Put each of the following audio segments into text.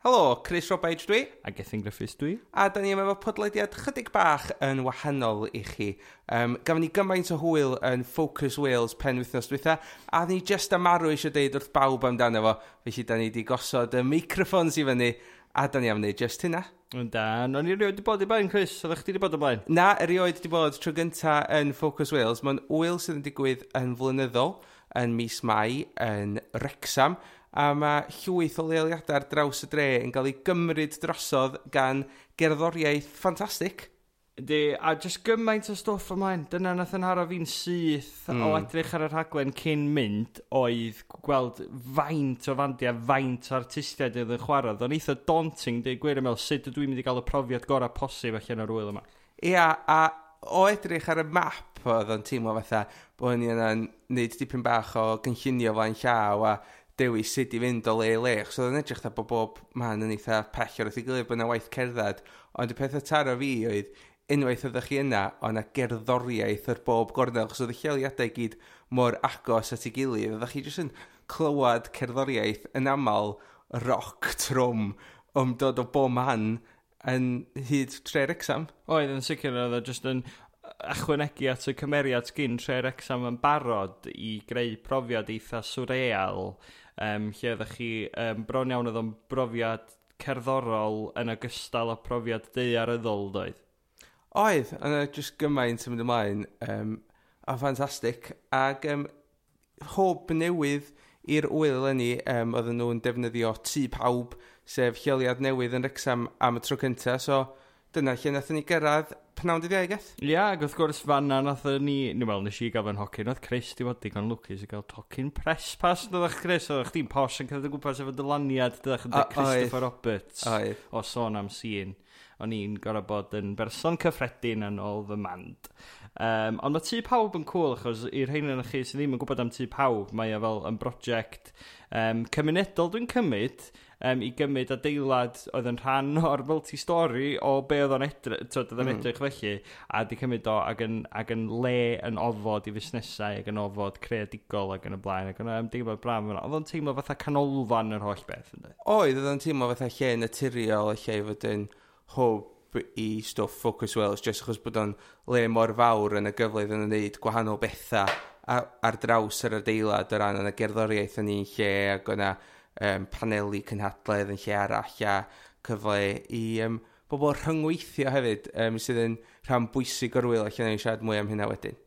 Helo, Chris Robaid dwi. A Gethin Griffiths dwi. A da ni yma efo podlediad chydig bach yn wahanol i chi. Um, gafon ni gymaint o hwyl yn Focus Wales pen wythnos dwytha, a ni jyst amarw eisiau deud wrth bawb amdano fo, felly da ni wedi gosod y microfons i fyny, a da ni am wneud jyst hynna. Da, no ni erioed wedi bod i blaen, Chris, oeddech chdi wedi bod o blaen? Na, erioed wedi bod tro gynta yn Focus Wales, mae'n wyl sydd yn digwydd yn flynyddol yn mis Mai yn Wrexham, a mae llwyth o leoliadau ar draws y dre yn cael ei gymryd drosodd gan gerddoriaeth ffantastig. Di, a jyst gymaint o stwff ymlaen. Dyna nath yn haro fi'n syth mm. o hmm. edrych ar y rhaglen cyn mynd oedd gweld faint o fandiau, faint o artistiaid oedd yn chwarae. Oedd eitha daunting, di, gwir ymwneud, sut ydw i'n mynd i gael y profiad gorau posib allan o'r wyl yma. Ia, a o edrych ar y map oedd o'n teimlo fatha bod ni yna'n neud dipyn bach o gynllunio flaen llaw a dewis sut i fynd o le i le. Chos oedd yn edrych da bod bob man yn eitha pell o'r wrth i gilydd bod yna waith cerdded. Ond y peth y taro fi oedd, unwaith oeddech chi yna, o na gerddoriaeth ar bob gornel, chos oedd y lleoliadau gyd mor agos at ei gilydd. Oeddech chi jyst yn clywed cerddoriaeth yn aml roc trwm ymdod o bob man yn hyd tre Rexham. Oedd yn sicr oedd o jyst yn achwanegu at y cymeriad gyn tre Rexham yn barod i greu profiad eitha swreal um, lle ydych chi um, bron iawn oedd o'n brofiad cerddorol yn ogystal â profiad deiaryddol doedd? Oedd, yna jyst gymaint yn mynd ymlaen, um, a ffantastig, ac um, hob newydd i'r wyl yni, um, oedden nhw'n defnyddio tŷ pawb, sef lleoliad newydd yn Rexham am y tro cyntaf, so dyna lle nath ni gyrraedd pnawn dydd Iegeth. Ia, yeah, ac wrth gwrs fanna nath ni, ni wel, nes i gael gafon hogyn, oedd Chris di fod digon lwcus i gael tocyn press pass, doedd Chris, oedd chdi'n posh yn cyrraedd y gwmpas efo dylaniad, doedd chdi Christopher Roberts oed. o sôn am sîn. O'n i'n gorau bod yn berson cyffredin yn ôl fy mand. Um, ond mae tŷ pawb yn cool achos i'r rhain yn chi sydd ddim yn gwybod am tŷ pawb, mae e fel yn brosiect um, cymunedol dwi'n cymryd, um, i gymryd adeilad oedd yn rhan o'r multi-story o be oedd o'n edrych, oedd o'n mhm. edrych mm. felly, a di cymryd o ag yn, ag yn le yn ofod i fusnesau, ag yn ofod creadigol ag yn y blaen, ac yn ymdeimlo braf yna. Oedd o'n teimlo fatha canolfan yr holl beth. Ynddo? Oedd, oedd o'n teimlo fatha lle naturiol, lle i fod yn hwb i stwff Focus Wales jyst achos bod o'n le mor fawr yn y gyfleoedd yn wneud gwahanol bethau ar, ar draws yr adeilad o ran yn y gerddoriaeth yn un lle ac o'na um, paneli cynhadledd yn lle arall a cyfle i um, bobl rhyngweithio hefyd um, sydd yn rhan bwysig o'r wyl allan ni'n siarad mwy am hynna wedyn.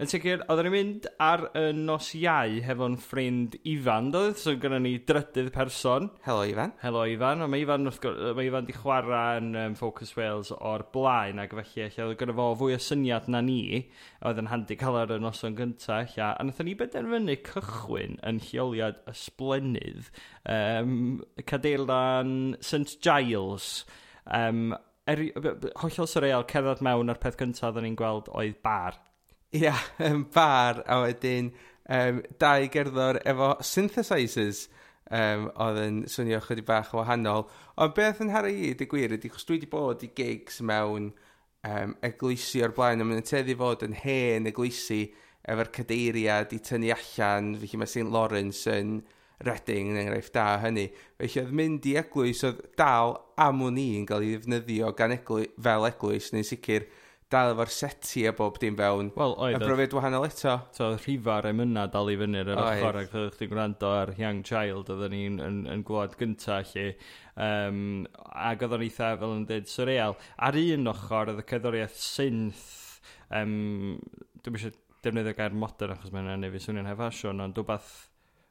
Yn sicr, oedden ni'n mynd ar y nos iau hefo'n ffrind Ifan, doedd? So gyda ni drydydd person. Helo Ifan. Helo Ifan. Mae Ifan, mae Ifan di chwarae yn um, Focus Wales o'r blaen, ac felly lle oedd gyda fo fwy o syniad na ni, oedd yn handi cael ar y noson gynta, lle. A nath ni benderfynu cychwyn yn lleoliad ysblenydd, um, cadeilan St Giles, um, er, hollol surreal, cerdded mewn ar peth cyntaf oedden ni'n gweld oedd bar Ia, yn bar, a wedyn um, dau gerddor efo synthesizers um, oedd yn swnio chydig bach o wahanol. Ond beth yn hara i, dy gwir, ydy chos dwi wedi bod i gigs mewn um, eglwysi o'r blaen, a mae'n teddu fod yn hen eglwysi efo'r cadeiriad i tynnu allan, felly mae St Lawrence yn Reading yn enghraifft da hynny. Felly oedd mynd i eglwys oedd dal am o'n i'n cael ei ddefnyddio gan eglwys, fel eglwys neu'n sicr dal efo'r seti a bob dim fewn. Wel, oedd. yn brofiad wahanol eto. So, rhifar em yna dal i fyny ar yr ochr ac oeddech chi'n gwrando ar Young Child oedden ni'n yn, yn gwlad gynta lle. Um, ac oedden ni eitha, fel yn dweud, surreal. Ar un ochr oedd y cerddoriaeth synth, um, dwi'n eisiau defnyddio gair modern achos mae'n neu fi swnio'n hefasio, ond dwi'n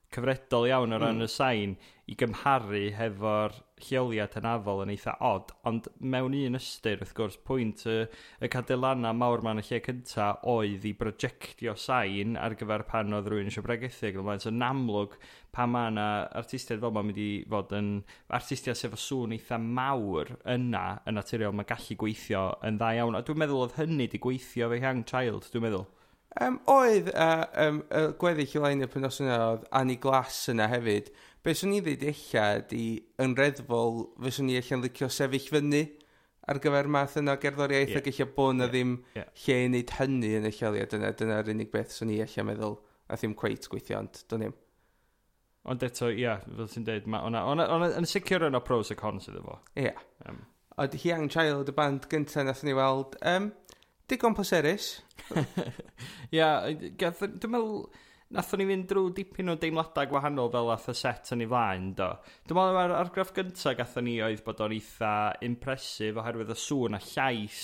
cyfredol iawn o ran mm. y sain i gymharu hefo'r lleoliad hynafol yn eitha od, ond mewn un ystyr, wrth gwrs, pwynt y, y cadelana mawr ma'n y lle cynta oedd i brojectio sain ar gyfer pan oedd rhywun eisiau bregethu. Mae'n so, amlwg pa mae yna artistiaid fel mae'n mynd i fod yn artistiaid sef o sŵn eitha mawr yna yn naturiol, mae'n gallu gweithio yn dda iawn. A dwi'n meddwl oedd hynny di gweithio fe Young Child, dwi'n meddwl. Um, oedd uh, um, y gweddill i lein y pendos yna oedd Annie Glass yna hefyd, Be swn i ddweud eich ydy, yn reddfol, fe swn i eich yn licio sefyll fyny ar gyfer math yna gerddoriaeth yeah. ac eich bod na yeah. ddim yeah. lle i wneud hynny yn y lleoliad yna. Dyna'r unig beth swn i eich meddwl a ddim cweit gweithio, ond do'n i'n. Ond eto, ia, yeah, fel ti'n dweud, yn sicr yn pros y cons iddo fo. Ia. Yeah. Um. Ond Young Child, y band gyntaf nath ni weld, um, digon poserus. Ia, yeah, dwi'n meddwl, nathon ni fynd drwy dipyn o deimladau gwahanol fel ath y set yn ei flaen, do. Dwi'n meddwl mae'r argraff gyntaf gathon ni oedd bod o'n eitha impresif oherwydd y sŵn a llais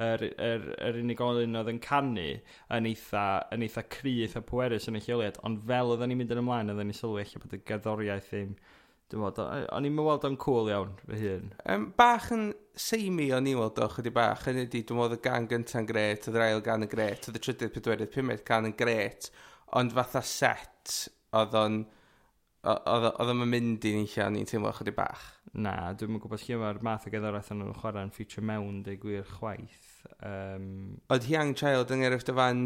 yr, yr, yr unigolyn oedd yn canu yn eitha, yn eitha cry, eitha pwerus yn y lleoliad, ond fel oedden ni'n mynd yn ymlaen, oedden ni sylwi eich bod y gerddoriaeth ddim o'n i'n meddwl o'n cool iawn fy hun. Um, bach yn seimi o'n i'n weld o, chydig bach, hynny di, dwi'n meddwl y gan gynta'n gret, oedd yr ail gan yn gret, oedd y trydydd, pedwerydd, pumed gan yn gret, ond fatha set oedd o'n oedd o'n mynd i ni lle o'n i'n teimlo chydig bach. Na, dwi'n gwybod lle mae'r math o gerddoriaeth o'n nhw'n chwarae'n ffeature mewn dy gwir chwaith. Um... Oedd Young Child yng Nghyriff fan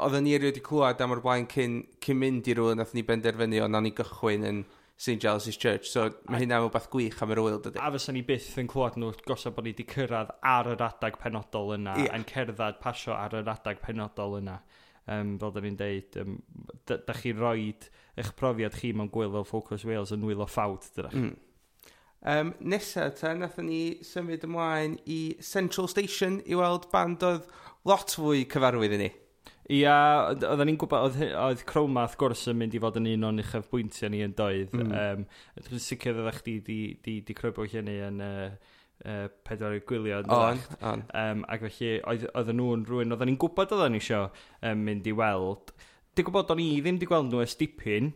oedd ni erioed i clywed am o'r blaen cyn, cyn mynd i rhywun, nath ni benderfynu ond o'n i gychwyn yn St Giles' Church, so mae hynna'n rhywbeth gwych am yr wyl, dydy. A fysa ni byth yn clywed nhw gosod bod ni wedi cyrraedd ar yr adag penodol yna, yeah. yn cerdded pasio ar yr adag penodol yna um, fel da ni'n deud, um, da, da chi roi eich profiad chi mewn gwyl fel Focus Wales yn wylo ffawd, dydach? Mm. Um, nesa, ta, nathon ni symud ymlaen i Central Station i weld band oedd lot fwy cyfarwydd i ni. Ia, oedden ni'n gwybod, oedd, oedd Cromath gwrs yn mynd i fod yn un o'n uchaf bwyntiau ni yn doedd. Mm. Um, Dwi'n sicr oeddech chdi di, di, di crybwyll hynny yn... Uh, uh, pedwar i gwylio. On, on. Um, ac felly, oedden nhw'n rhywun, oedden ni'n gwybod oedden ni isio um, mynd i weld. Di gwybod, o'n i ddim di gweld nhw ys dipyn,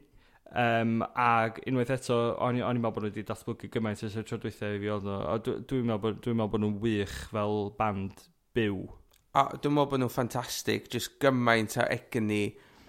um, ac unwaith eto, o'n i'n meddwl bod nhw wedi datblygu gymaint ys y tro dweithio i fi oedd nhw. Dwi'n meddwl, dwi meddwl bod nhw'n wych fel band byw. A dwi'n meddwl bod nhw'n ffantastig, jyst gymaint o egni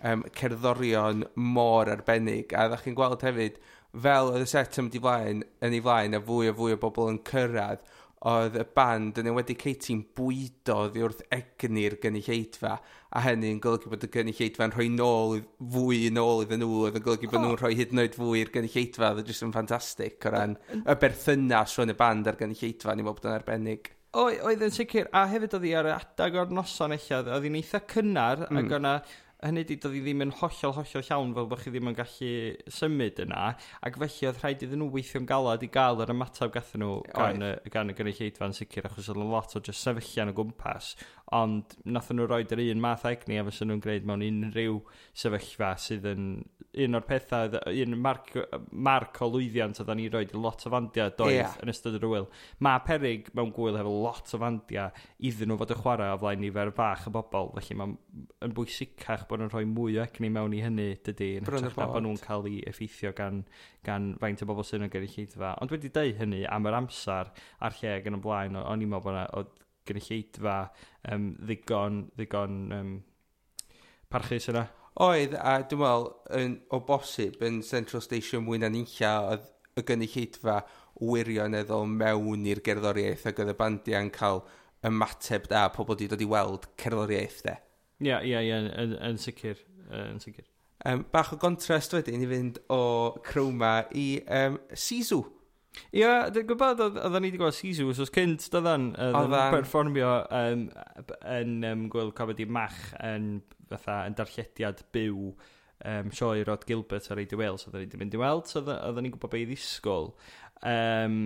um, cerddorion mor arbennig. A ddech chi'n gweld hefyd, fel oedd y set yn mynd i flaen, yn ei flaen, a fwy a fwy o bobl yn cyrraedd, oedd y band yn wedi Katie'n bwydo ddi wrth egni'r gynulleidfa, a hynny'n golygu bod y gynulleidfa yn rhoi nôl, fwy yn ôl iddyn nhw, oedd yn golygu oh. bod nhw'n rhoi hyd yn oed fwy i'r gynulleidfa, oedd e jyst yn ffantastig o ran y berthynas rhwng y band a'r gynulleidfa, ni'n meddwl bod yn arbennig. O, oedd yn sicr, a hefyd oedd hi ar y adag o'r noson eich oedd hi'n eitha cynnar, mm. ac o'na hynny di, doedd hi ddim yn hollol, hollol llawn fel bod chi ddim yn gallu symud yna, ac felly oedd rhaid iddyn nhw weithio'n galad i gael yr ymateb gathen nhw gan, y, gan y gynulleidfa yn sicr, achos oedd yn lot o just sefyllian o gwmpas ond nath nhw roed yr un math egni a fysa nhw'n gwneud mewn unrhyw sefyllfa sydd yn un o'r pethau, un marc, marc o lwyddiant oedd ni roed lot o fandia doedd yeah. yn ystod yr wyl. Mae perig mewn gwyl hefo lot o fandia iddyn nhw fod y chwarae o flaen nifer bach o bobl, felly mae'n bwysicach bod nhw'n rhoi mwy o egni mewn i hynny dydy, yn hytrach na bod nhw'n cael ei effeithio gan, gan faint o bobl sy'n yn gyrru lleidfa. Ond wedi dweud hynny am yr amser a'r lle gan y blaen, o'n i'n meddwl bod gynulleidfa um, ddigon, ddigon um, parchus yna. Oedd, a dwi'n meddwl, yn, o bosib, yn Central Station mwy na'n unlla, oedd y gynulleidfa wirioneddol mewn i'r gerddoriaeth ac oedd y bandiau'n cael ymateb da pobl wedi dod i weld cerddoriaeth de. Ia, ia, ia, yn, yn sicr, yn sicr. Um, bach o gontrast wedyn i fynd o Crowma i um, Sisu. Ia, dwi'n gwybod oedden ni wedi gweld Sisu, os oes cynt dyddan, oedden performio um, yn um, gweld comedy mach yn, fatha, yn darllediad byw um, sioe Rod Gilbert ar Radio Wales, oedden ni wedi mynd i weld, so oedden ni'n gwybod beth i ddisgwyl. Um,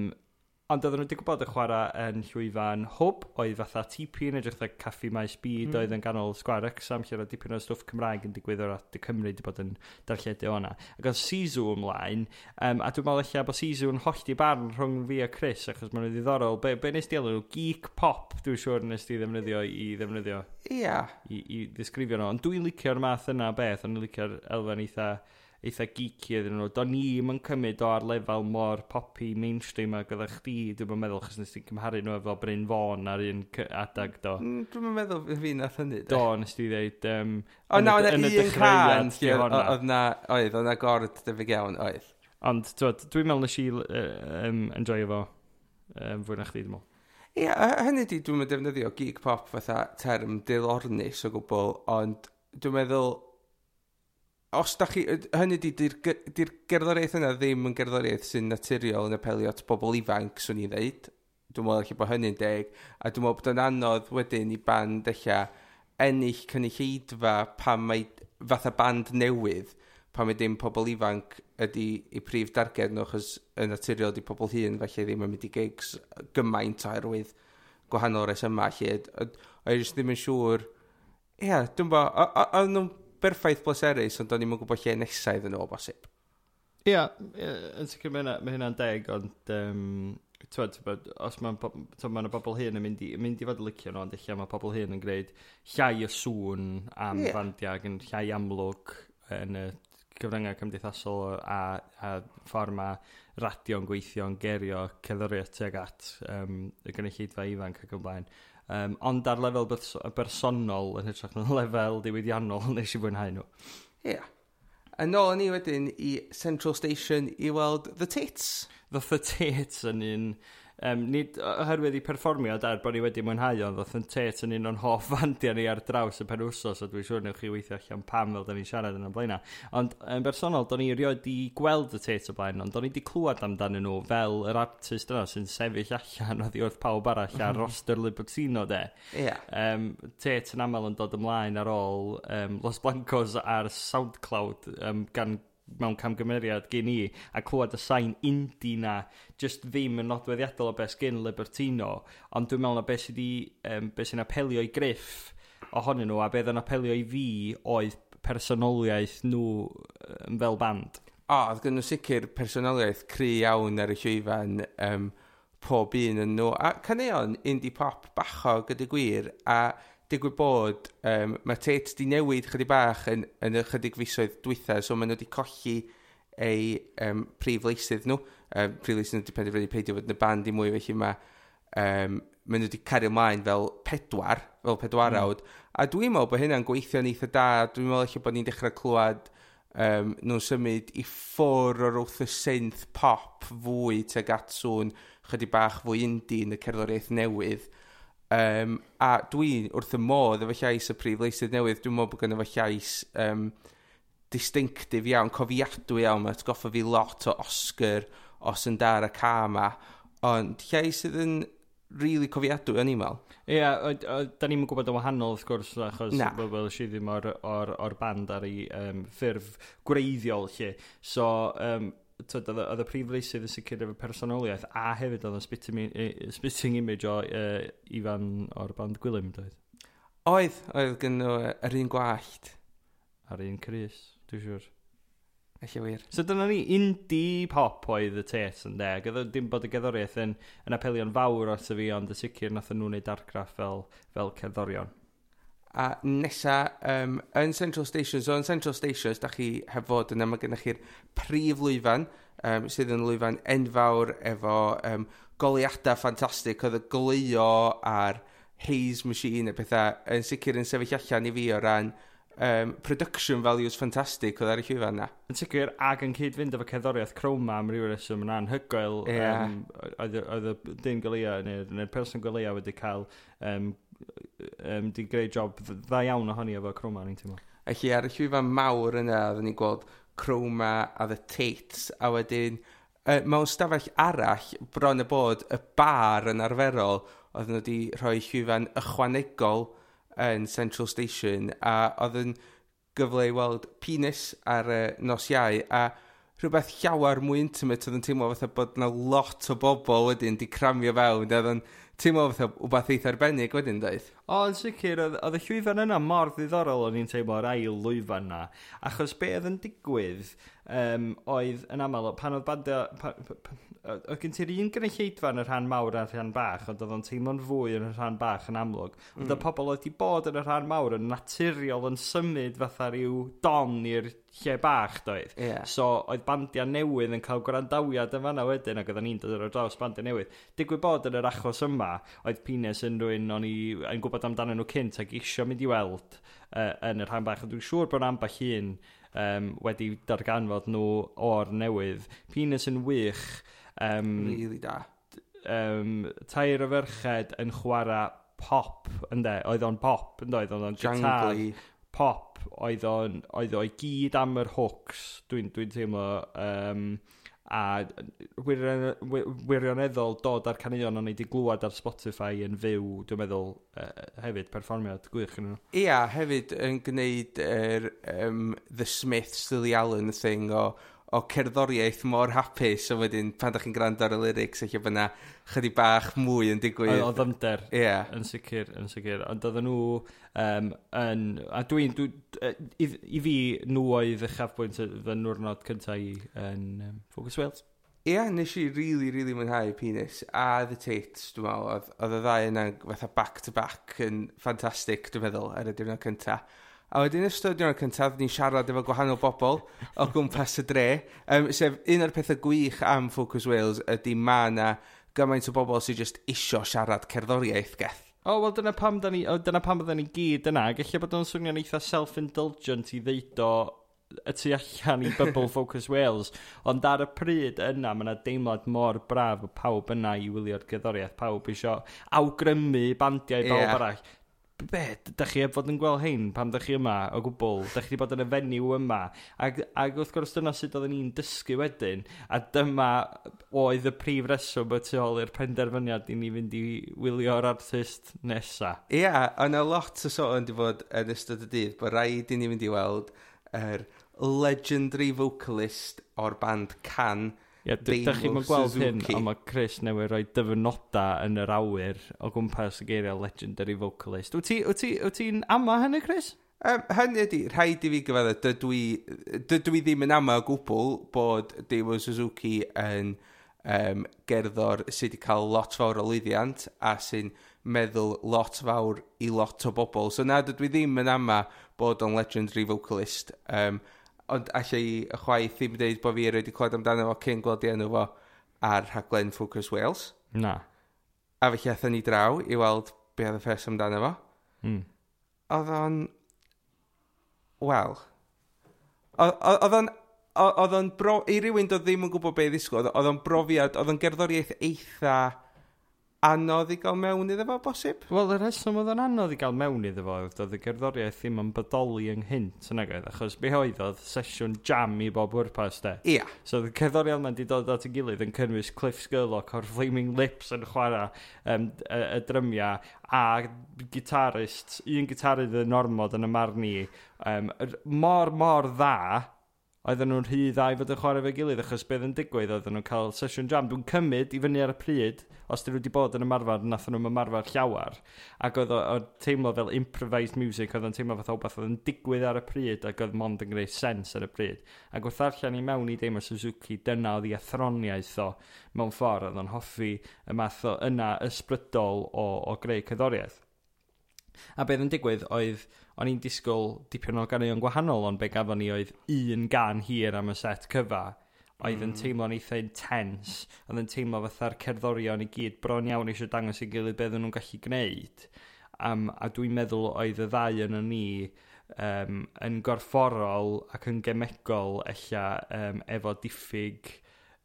Ond oedden nhw wedi gwybod y chwarae yn llwyfan hwb, oedd fatha TP yn edrych dda caffi maes byd, mm. oedd yn ganol sgwar exam lle oedd dipyn o stwff Cymraeg yn digwydd o'r at y Cymru wedi bod yn darlledu o'na. Ac oedd Sisu ymlaen, um, a dwi'n meddwl eich bod Sisu yn hollti barn rhwng fi a Chris, achos maen nhw'n ddiddorol. Be, be nes di alw? Geek pop, dwi'n siŵr nes di ddefnyddio i ddefnyddio. Ia. Yeah. I, I ddisgrifio nhw. Ond dwi'n licio'r math yna beth, ond dwi'n licio'r elfen eitha... Uh, eitha geeky iddyn nhw. Do'n i'm yn cymryd o ar lefel mor poppy mainstream ac oedda chdi, dwi'n ma'n meddwl, chos nes ti'n cymharu nhw efo Bryn Fawn ar un adag do. Mm, dwi'n meddwl fi nath hynny. Do, nes ti ddeud... Um, o, na, o'na un can, oedd na, oedd, oedd na gord dyfyg iawn, oedd. Ond, dwi'n meddwl nes i um, enjoy efo um, fwy na chdi, dwi'n meddwl. Ie, yeah, hynny di, dwi'n meddwl defnyddio geek pop fatha term dilornus o gwbl, ond dwi'n meddwl os da chi, hynny di, di'r, di gerddoriaeth yna ddim yn gerddoriaeth sy'n naturiol yn apelio at bobl ifanc, swn i'n ddeud. Dwi'n meddwl chi bod hynny'n deg, a dwi'n meddwl bod yn anodd wedyn i band eich ennill cynulleidfa pan mae fatha band newydd, pan mae dim pobl ifanc ydy i prif darged nhw, achos yn naturiol di pobl hun, felly ddim yn mynd i gigs gymaint oherwydd gwahanol resymau. Lle, oes ddim yn siŵr, ie, yeah, dwi'n bo, o'n nhw'n berffaith bleserus, ond o'n i'n gwybod lle nesau iddyn nhw, o bosib. Ie, yeah, yn sicr mae hynna'n deg, ond um, twyd, bod, os mae'n ma bobl hyn yn mynd i, mynd i fod licio nhw, ond eich mae pobl hyn yn gwneud llai o sŵn am yeah. bandiau ac yn llai amlwg yn y cyfryngau cymdeithasol a, a ffordd mae radio'n gweithio'n gerio cerddoriaeth tuag at um, y gynulleidfa ifanc ac yn blaen. Um, ond ar lefel bersonol yn hytrach na lefel diwydiannol nes i fwynhau nhw. Ie. Yeah. Yn ôl ni wedyn i Central Station i weld The Tits. The, the Tits yn un Um, nid oherwydd i perfformio dar bod ni wedi mwynhau ond ddoth yn tet yn un o'n hoff fandia ni ar draws y pen wsos a dwi'n siŵr newch chi weithio allan pam fel da ni'n siarad yn y blaenau ond yn bersonol do'n ni erioed i gweld y tet o blaen ond do'n ni wedi clywed amdanyn nhw fel yr artist yna sy'n sefyll allan o ddiwrth pawb arall ar roster Libertino de yeah. um, tet yn aml yn dod ymlaen ar ôl um, Los Blancos ar SoundCloud um, gan mewn camgymeriad gen i a clywed y sain indi na just ddim yn nodweddiadol o beth sgyn Libertino ond dwi'n meddwl na beth sydd um, beth sy'n apelio i griff ohonyn nhw a beth yn apelio i fi oedd personoliaeth nhw um, fel band. O, oedd gen nhw sicr personoliaeth cry iawn ar y llwyfan um, pob un yn nhw a caneuon indie pop bachog ydy gwir a digwydd bod, um, mae Tate di newid chydig bach yn, yn y chydig fisoedd dwytha, so maen nhw wedi colli eu um, prif leisydd nhw. Um, prif leisydd nhw wedi penderfynu peidio fod yn y band i mwy, felly mae um, maen nhw wedi cario ymlaen fel pedwar, fel pedwarawd. Mm. A dwi'n meddwl bod hynna'n gweithio'n eitha da, dwi'n meddwl eich bod ni'n dechrau clywed um, nhw'n symud i ffwr o'r wrth y synth pop fwy teg at sŵn chydig bach fwy indi yn y cerddoriaeth newydd. Um, a dwi wrth y modd efo llais y prif leisydd newydd, dwi'n meddwl bod gen efo llais um, distinctif iawn, cofiadwy iawn, mae'n goffa fi lot o Oscar os yn dar y ca yma, ond llais sydd yn really cofiadwy o'n i'n meddwl. Ie, yeah, da ni'n gwybod yn wahanol wrth gwrs, achos Na. fel si ddim o'r, or, or band ar ei um, ffurf gwreiddiol lle. So, um, oedd y prif leisydd yn sicr efo personoliaeth a hefyd oedd y spitting image o uh, Ifan o'r band Gwilym, doedd? Oedd, oedd gen nhw yr un gwallt. A'r un Chris, dwi'n siwr. Felly wir. So dyna ni indie pop oedd y tes yn de. Gyda dim bod y gerddoriaeth yn, yn apelio'n fawr at y fi, ond y sicr nath nhw'n neud argraff fel, fel cerddorion a nesa um, yn Central Station. So yn Central Station, da chi hefod yna, mae gennych chi'r prif lwyfan, um, sydd yn lwyfan enfawr efo um, goliadau ffantastig, oedd y goleo a'r haze machine a pethau yn sicr yn sefyll allan i fi o ran um, production values ffantastig oedd ar y llwyfan na. Yn sicr, ag yn cyd-fynd efo cerddoriaeth croma am ryw reswm yn anhygoel, yeah. um, oedd y dyn goleo neu'r neu person goleo wedi cael um, um, di greu job dda iawn ohoni efo Chroma, ni'n teimlo. Felly, ar y llwyfan mawr yna, oedden ni'n gweld Chroma a The Tates, a wedyn, uh, mewn stafell arall, bron y bod, y bar yn arferol, oedden nhw wedi rhoi llwyfan ychwanegol yn Central Station, a oedden gyfle i weld penis ar y nos iau, a rhywbeth llawer mwy intimate oedd yn teimlo fatha bod na lot o bobl wedyn di cramio fewn oedd yn teimlo fatha wbeth eitha arbennig wedyn dweud. O, yn sicr, oedd y llwyfan yna mor ddiddorol o'n i'n teimlo teimlo'r ail lwyfan yna, achos be oedd yn digwydd um, oedd yn aml, pan oedd bandio, pan, pan, oedd gen ti'r un gynulleidfa yn y rhan mawr a'r rhan bach, ond oedd o'n teimlo'n fwy yn y rhan bach yn amlwg. Ond mm. y pobl oedd wedi bod yn y rhan mawr yn naturiol yn symud fatha rhyw don i'r lle bach doedd. Yeah. So oedd bandiau newydd yn cael gwrandawiad yn fanna wedyn ac oedden ni'n dod ar draws bandiau newydd. Digwy bod yn yr achos yma, oedd Pines yn rhywun o'n i'n gwybod amdanyn nhw cynt ac eisiau mynd i weld uh, yn y rhan bach. Dwi'n siŵr bod ambell un um, wedi darganfod nhw o'r newydd. Pines yn wych Um, really da. Um, tair o ferched yn chwarae pop, ynddo? Oedd o'n pop, ynddo? Oedd o'n gitar. Pop, oedd o'n, oedd o'i gyd am yr hooks, dwi'n dwi, teimlo. Um, a wirioneddol dod ar caneuon o'n ei di glwad ar Spotify yn fyw, dwi'n meddwl, uh, hefyd, perfformiad gwych yn nhw. Ia, hefyd yn gwneud er, um, The Smiths, Lily Allen thing o, o cerddoriaeth mor hapus, so wedyn pan da chi'n gwrando ar y lyrics, eich bod yna chydig bach mwy yn digwydd. O, ddymder. Ie. Yeah. Yn sicr, yn sicr. Ond oedden nhw um, yn... A dwi'n... Dwi, i, I fi, nhw oedd y chafbwynt fy nwrnod cyntaf i yn um, Focus Wales. Ie, yeah, nes i really, really mwynhau penis a The Tates, dwi'n meddwl. Oedd y ddau yna fatha back-to-back yn ffantastig, dwi'n meddwl, ar y diwrnod cyntaf. A wedyn ystod diwrnod cyntaf, ni'n siarad efo gwahanol bobl o gwmpas y dre. Um, sef, un o'r pethau gwych am Focus Wales ydy ma na gymaint o bobl sydd jyst isio siarad cerddoriaeth geth. O, oh, wel dyna pam da ni, oh, dyna pam da ni gyd yna. Gallai bod o'n swnio'n eitha self-indulgent i ddeud o y tu allan i Bubble Focus Wales, ond ar y pryd yna mae yna deimlad mor braf o pawb yna i wylio'r gyddoriaeth, pawb eisiau awgrymu bandiau i bawb arall be, da chi fod yn gweld hyn pam da chi yma o gwbl, da chi wedi bod yn y fenyw yma. Ac, ac wrth gwrs dyna sut oedden ni'n dysgu wedyn, a dyma oedd y prif reswm y tu ôl i'r penderfyniad i ni fynd i wylio'r artist nesa. Ia, yeah, yna lot o sôn wedi bod yn ystod y dydd, bod rhaid i ni fynd i weld yr er legendary vocalist o'r band Can, yeah, Dach chi'n gweld hyn, ond mae Chris newid rhoi dyfynoda yn yr awyr o gwmpas y geiriau legendary vocalist. Wyt ti'n ti, ti ama hynny, Chris? Um, hynny ydy, rhaid i fi gyfadda, dydw i, dydw i ddim yn ama o gwbl bod Dewo Suzuki yn um, gerddor sydd wedi cael lot fawr o lwyddiant a sy'n meddwl lot fawr i lot o bobl. So na, dydw i ddim yn ama bod o'n legendary vocalist. Um, ond allai y chwaith ddim dweud bod fi wedi clywed amdano fo cyn gweld i enw fo ar rhaglen Focus Wales. Na. A felly athyn ni draw i weld be oedd y ffes amdano fo. Mm. Oedd o'n... Wel... Oedd o'n... Oedd o'n bro... I rywun doedd ddim yn gwybod be ddisgwyl, oedd o'n brofiad, oedd o'n gerddoriaeth eitha anodd i gael mewn iddo fo, bosib? Wel, y reswm oedd yn anodd i gael mewn iddo fo, oedd y gerddoriaeth ddim yn bodoli ynghynt, yn agwedd, achos be oedd oedd sesiwn jam i bob wrpas, de? Ia. Yeah. So, y cerddoriaeth ma'n di dod at y gilydd yn cynnwys Cliff Skurlock o'r Flaming Lips yn chwarae um, y, y drymiau, a gitarist, un gitarydd y normod yn y marni, um, mor, mor dda, oedden nhw'n rhy ddau fod yn chwarae fe gilydd, achos beth yn digwydd oedden nhw'n cael sesiwn jam. Dwi'n cymryd i fyny ar y pryd, os dyn nhw wedi bod yn ymarfer, nath nhw'n ymarfer llawar, ac oedd o'n teimlo fel improvised music, oedd o'n teimlo fath o beth oedd yn digwydd ar y pryd, ac oedd mond yn gwneud sens ar y pryd. Ac wrth allan i mewn i Deimlo Suzuki, dyna oedd i athroniaeth o mewn ffordd, oedd o'n hoffi y math o yna ysbrydol o, o greu cyddoriaeth. A beth yn digwydd oedd o'n i'n disgwyl dipyn o ganeuon gwahanol, ond be gafon ni oedd un gan hir am y set cyfa, oedd mm. yn teimlo'n eitha intense, oedd yn teimlo fatha'r cerddorion i gyd bron iawn eisiau dangos i gilydd beth nhw'n gallu gwneud. Um, a dwi'n meddwl oedd y ddau yn ni um, yn gorfforol ac yn gemegol ella um, efo diffyg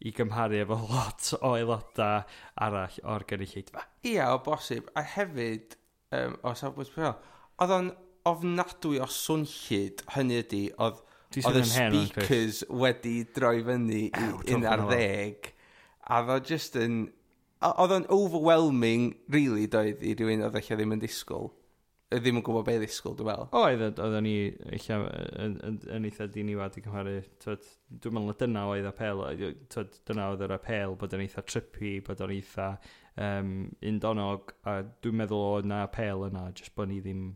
i gymharu efo lot o aelodau arall o'r gynulleidfa. Ia, o bosib. A hefyd, um, o safbwynt pwyl, oedd o'n ofnadwy o swnllyd hynny ydy, oedd oedd y speakers wedi droi fyny i un ar ddeg. A ddo just yn... Oedd o'n overwhelming, really, doedd i rywun oedd eich ddim yn disgwyl. Ddim yn gwybod beth ddisgwyl, dwi'n fel. Oedd, oedd ni eich yn eitha diniwad i cymharu. Dwi'n meddwl dyna oedd apel, dyna oedd yr apel bod yn eitha trippy, bod yn eitha um, undonog, a dwi'n meddwl oedd na apel yna, jyst bod ni ddim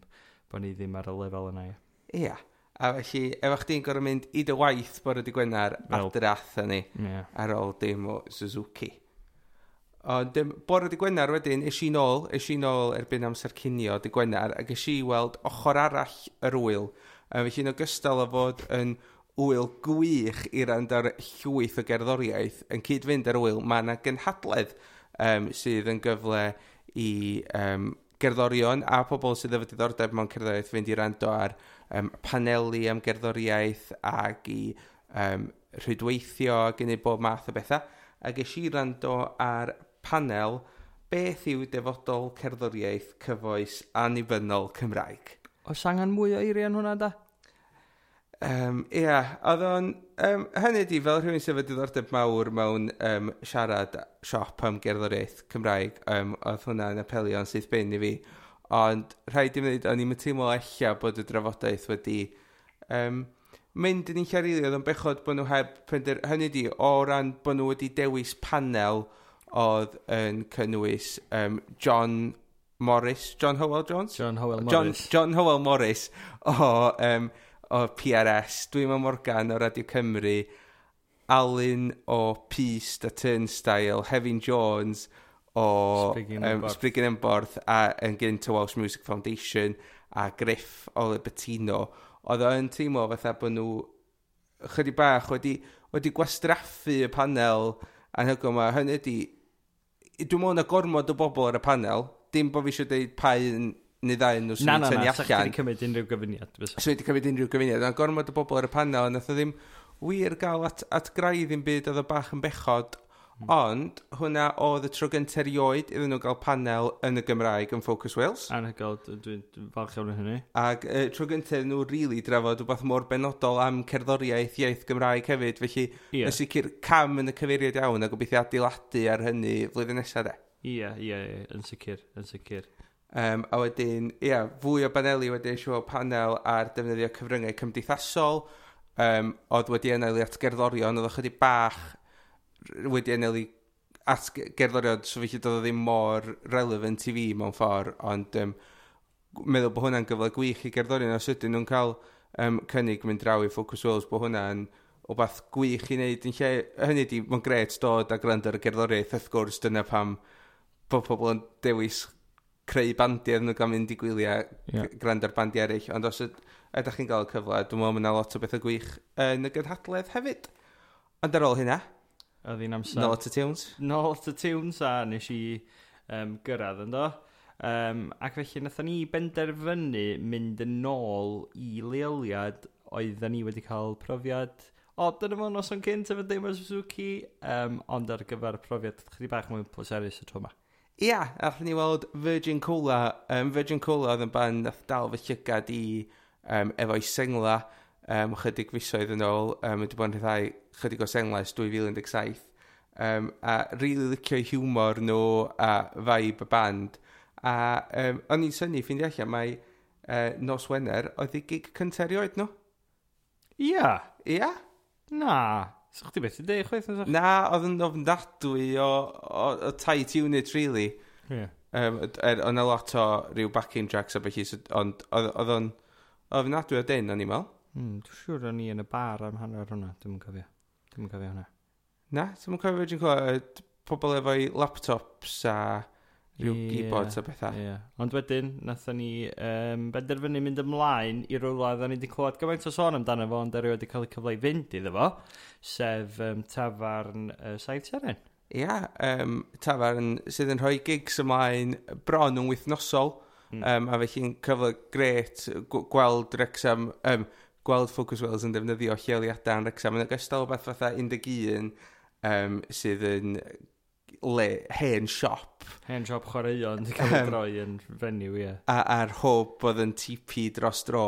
bod ni ddim ar y lefel yna. Ia. Yeah. A felly, efo chdi'n gorau mynd i dy waith bore di Gwener well, at yr atha ni yeah. ar ôl dim o Suzuki. Ond bore di Gwener wedyn, eis i nôl, eis i nôl erbyn amser cinio di Gwener, ac eis i weld ochr arall yr wyl. A felly, yn ogystal o fod yn wyl gwych i rand ar llwyth o gerddoriaeth, yn cyd-fynd ar wyl, mae yna gynhadledd um, sydd yn gyfle i um, gerddorion a pobl sydd efo diddordeb mewn cerddoriaeth fynd i rando ar um, paneli am gerddoriaeth ac i um, rhydweithio ac yn bob math o bethau. A ges i rando ar panel beth yw defodol cerddoriaeth cyfoes annibynnol Cymraeg. Oes angen mwy o eiriau yn hwnna da? Um, ia, yeah, oedd o'n... Um, hynny di, fel rhywun sydd wedi diddordeb mawr mewn um, siarad siop am gerddoriaeth Cymraeg, um, oedd hwnna'n apelio'n syth byn i fi. Ond rhaid i mi ddweud, o'n i'n teimlo ella bod y drafodaeth wedi um, mynd yn eich arili, oedd o'n bechod bod nhw heb pender... Hynny di, o ran bod nhw wedi dewis panel oedd yn cynnwys um, John Morris, John Howell Jones? John Howell Morris. John, John Howell Morris o um, o PRS, dwi'n ma Morgan o Radio Cymru, Alun o Peace, The Turnstile, Hevin Jones o Spriggin um, Sprigyn Emborth a yn gynt o Welsh Music Foundation a Griff o Libertino, oedd o'n teimlo fatha bod nhw chydig bach wedi, wedi gwastraffu y panel anhygoel yma. Hynny ydi, dwi'n meddwl na gormod o bobl ar y panel, dim bod fi eisiau dweud pa un neu ddau nhw sy'n tynnu allan. Na, na, na, sa'ch wedi cymryd unrhyw gyfyniad. Sa'ch wedi cymryd unrhyw gyfyniad. Ond gormod o bobl ar y panel, nath o ddim wir gael at, at graidd i'n byd oedd o bach yn bechod, mm. ond hwnna oedd y tro gyntaf erioed iddyn nhw gael panel yn y Gymraeg yn Focus Wales. Anhygol, dwi'n falch iawn o hynny. Ac uh, tro gyntaf nhw rili really drafod rhywbeth mor benodol am cerddoriaeth iaith Gymraeg hefyd, felly yeah. yn sicr cam yn y cyfeiriad iawn a gobeithio adeiladu ar hynny flwyddyn nesaf de. Ie, ie, ie, yn sicr, yn sicr. Um, a wedyn, ia, yeah, fwy o baneli wedyn siw panel ar defnyddio cyfryngau cymdeithasol, um, oedd wedi enelu at gerddorion, oedd ychydig bach wedi enelu at gerddorion, so felly doedd o ddim mor relevant i fi mewn ffordd, ond um, meddwl bod hwnna'n gyfle gwych i gerddorion, os ydyn nhw'n cael um, cynnig mynd draw i Focus Wales, bod hwnna'n o wbath gwych i wneud yn lle, hynny di, mae'n gret dod a gwrando ar y gerddoriaeth, wrth gwrs, dyna pam bod pobl yn dewis creu bandiau nhw gan mynd i gwyliau, yeah. grand ar bandiau eraill, ond os ydych chi'n cael y cyfle, dwi'n meddwl mae yna lot o bethau gwych yn y gynhadledd hefyd. Ond ar ôl hynna, oedd hi'n amser... No at y tunes. No at y tunes, a nes i um, gyrraedd yn do. Um, ac felly nathon ni benderfynu mynd yn ôl i leoliad oedden ni wedi cael profiad o, dyna mewn noson cynt efo Deimos Suzuki, um, ond ar gyfer profiad chdi bach mwy pwyserus y tro yma. Ia, allwn ni weld Virgin Cola. Um, Virgin Cola oedd yn ban nath dal fy llygad i um, efo'i sengla um, chydig fisoedd yn ôl. Um, wedi bod yn rhyddai chydig o sengla ys 2017. Um, a rili really licio humor nhw a vibe y band. A um, o'n i'n syni ffindi allan mae uh, Nos Wener oedd ei gig cynterioed nhw? Ia. Ia? Na. So chdi beth i ddeud chweith? Na, oedd yn ofnadwy o, o, o tight unit, really. Yeah. Um, er, o'n a lot o rhyw backing tracks a beth i, ond oedd o'n ofnadwy o dyn, o'n i'n meddwl. Mm, Dwi'n siŵr o'n i yn y bar am hanner hwnna, dwi'n cofio. Dwi'n cofio hwnna. Na, dwi'n yn cofio fi'n cofio pobl efo'i laptops a Rhyw yeah, gibods a bethau. Yeah. Ond wedyn, nathon ni um, benderfynu mynd ymlaen i rwla, dda ni wedi clywed gymaint o sôn amdano fo, ond erioed wedi cael ei cyfle i fynd iddo fo, sef um, tafarn uh, Saith Seren. Ia, yeah, um, tafarn sydd yn rhoi gigs ymlaen bron yn wythnosol, mm. um, a felly'n cyfle gret gweld Rexham, um, gweld Focus Wales yn defnyddio lleoliadau yn Rexham, yn ogystal o beth fatha 11 um, sydd yn le, hen siop Hen job chwaraeon wedi cael ei droi yn fenyw, ie. A, a'r hwb oedd yn TP dros dro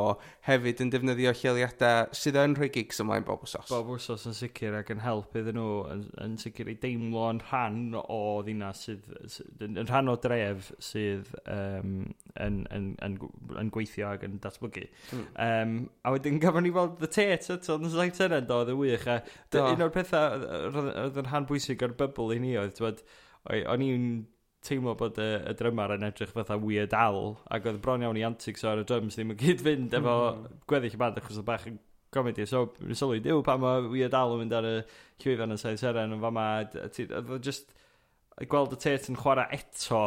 hefyd yn defnyddio lleoliadau sydd yn rhoi gigs ymlaen bob wsos. Bob wsos yn sicr ac yn help iddyn nhw yn, yn sicr i deimlo yn rhan o ddina sydd, sydd yn, rhan o dref sydd um, yn, yn, yn, yn, gweithio ac yn datblygu. Mm. Um, a wedyn gafon ni weld The Tate eto yn y saith yna, do, oedd y wych. A. Un o'r pethau oedd yn rhan bwysig o'r bybl i ni oedd, o'n i'n teimlo bod y, y drymar yn edrych fatha weird al, ac oedd bron iawn i antics ar y drums ddim yn gyd fynd efo mm. gweddill y band achos oedd bach yn comedy. So, yn sylwi, diw, pa mae weird al yn mynd ar y llwyfan yn saith seren yn fama, oedd just gweld y tet yn chwarae eto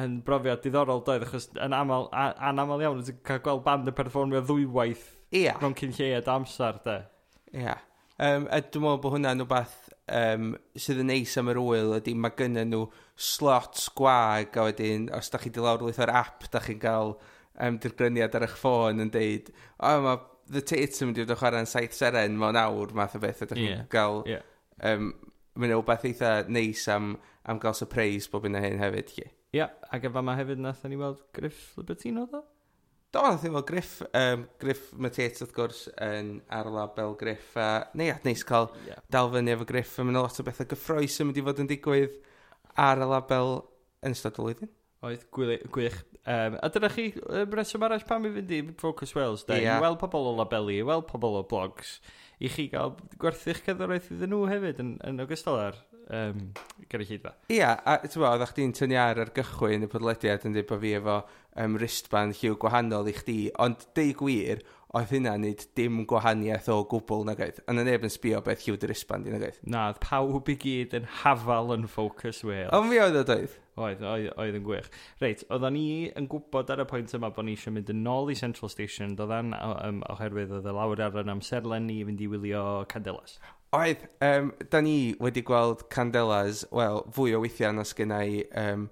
yn brofiad diddorol doedd, achos yn aml, an aml iawn, ti'n cael gweld band yn perfformio ddwywaith yeah. mewn cyn lleid amser, de. Ia. Yeah. Um, a dwi'n meddwl bod hwnna'n rhywbeth um, sydd yn neis am yr wyl, ydy mae gynnyn nhw slots gwag, a wedyn, os da chi di lawr lawrlwyth o'r app, da chi'n cael um, dirgryniad ar eich ffôn yn deud, o, oh, mae The Tate yn mynd i fod yn chwarae'n saith seren mewn awr, math o beth, a da chi'n yeah. gael Yeah. Um, Mae'n rhywbeth eitha neis am, am gael surprise bob yna hyn hefyd. Ie, yeah, ac efo fama hefyd nath ni weld Griff Libertino, ddo? Do, nath ni weld Griff, um, Griff Matet, wrth gwrs, yn ar label Griff. A, neu at neis cael yeah. dal fyny efo Griff, a mae'n lot o bethau gyffroes yn mynd i fod yn digwydd ar y label yn ystod y lwyddyn. Oedd gwych. Um, a dyna chi um, reswm arall pam i fynd i Focus Wales, da? Yeah. I weld pobl o labelu, i weld pobl o blogs, i chi gael gwerthu'ch cyddoriaeth iddyn nhw hefyd yn, yn ogystal ar um, gynulleidfa. Ie, yeah, a ti'n bod, oeddach chdi'n tynnu ar yr gychwyn y podlediad yn dweud bod fi efo um, wristband lliw gwahanol i chdi, ond deu gwir, oedd hynna nid dim gwahaniaeth o gwbl na gaeth. Ond neb yn sbio beth lliwd yr isban di na gaeth. Na, pawb i gyd yn hafal yn Focus Wales. Ond fi oedd o doedd. Oedd, oedd, oedd yn gwych. Reit, oedden ni yn gwybod ar y pwynt yma bod ni eisiau mynd yn ôl i Central Station, doedden um, oherwydd oedd y lawr ar yn amserlen ni fynd i wylio Candelas. Oedd, um, da ni wedi gweld Candelas, wel, fwy o weithiau na sgynnau um,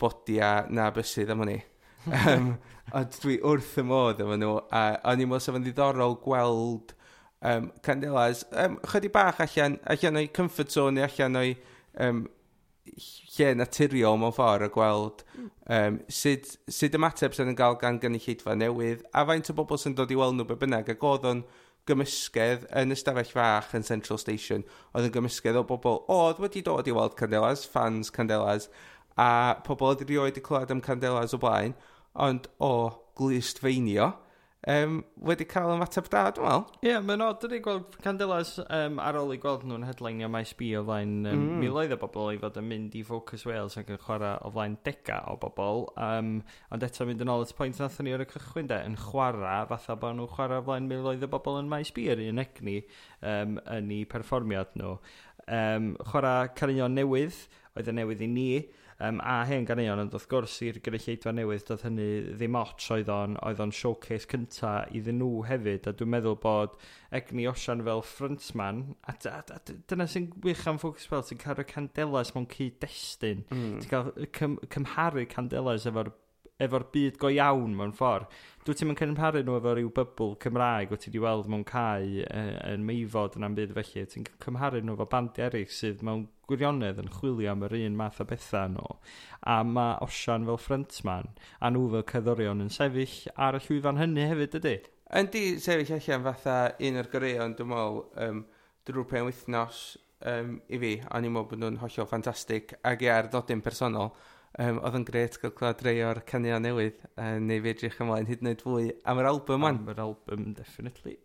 bodia na bysydd am hynny um, ond dwi wrth y modd efo nhw, a o'n i'n meddwl sef yn ddiddorol gweld um, Candelas, um, chydig bach allan, allan o'i comfort zone, allan o'i um, lle naturiol mewn ffordd a gweld um, sut, sut ymateb sy'n yn cael gan gynulleidfa newydd a faint o bobl sy'n dod i weld nhw be bynnag ac oedd o'n gymysgedd yn ystafell fach yn Central Station oedd yn gymysgedd o bobl oedd wedi dod i weld Candelas, fans Candelas a pobl oedd rioed i clywed am Candelas o blaen ond o glust feinio, um, wedi cael ymateb da, dwi'n meddwl. Ie, yeah, mae'n odd ydy gweld Candelas um, ar ôl i gweld nhw'n headlineio Maes B o flaen um, mm. miloedd o bobl i fod yn mynd i Focus Wales ac yn chwarae o flaen dega o bobl. Um, ond eto mynd yn ôl at pwynt nath ni o'r y cychwyn de, yn chwarae fatha bod nhw'n chwarae o flaen miloedd o bobl yn Maes B yr un egni um, yn ei perfformiad nhw. Um, chwarae carion newydd, oedd y newydd i ni, Um, a hen ganeuon, ond wrth gwrs i'r gynulleidfa newydd, doedd hynny ddim ots oedd o'n, oedd o'n showcase cynta iddyn nhw hefyd, a dwi'n meddwl bod egni osian fel frontman, a, a, a, a dyna sy'n wych am ffocus fel, ti'n cael y candelas mewn cyd-destun, mm. ti'n cael cym, cymharu candelas efo'r efo'r byd go iawn mewn ffordd. Dwi ti'n mynd cynparu nhw efo rhyw bybl Cymraeg o ti wedi weld mewn cae yn, yn meifod yn am byd felly. Ti'n cymharu nhw efo bandi eraill sydd mewn gwirionedd yn chwilio am yr un math o bethau nhw. A mae Osian fel frontman a nhw fel cyddorion yn sefyll ar y llwyfan hynny hefyd ydy. Yndi sefyll allan fatha un o'r gyreion dwi'n meddwl um, drwy'r pen wythnos um, i fi, a ni'n meddwl bod nhw'n hollol ffantastig ac ar ddodyn personol. Um, oedd yn gret gael clywed rei o'r caniau newydd, uh, neu fe edrych ymlaen hyd yn oed fwy am yr album am yr album, definitely.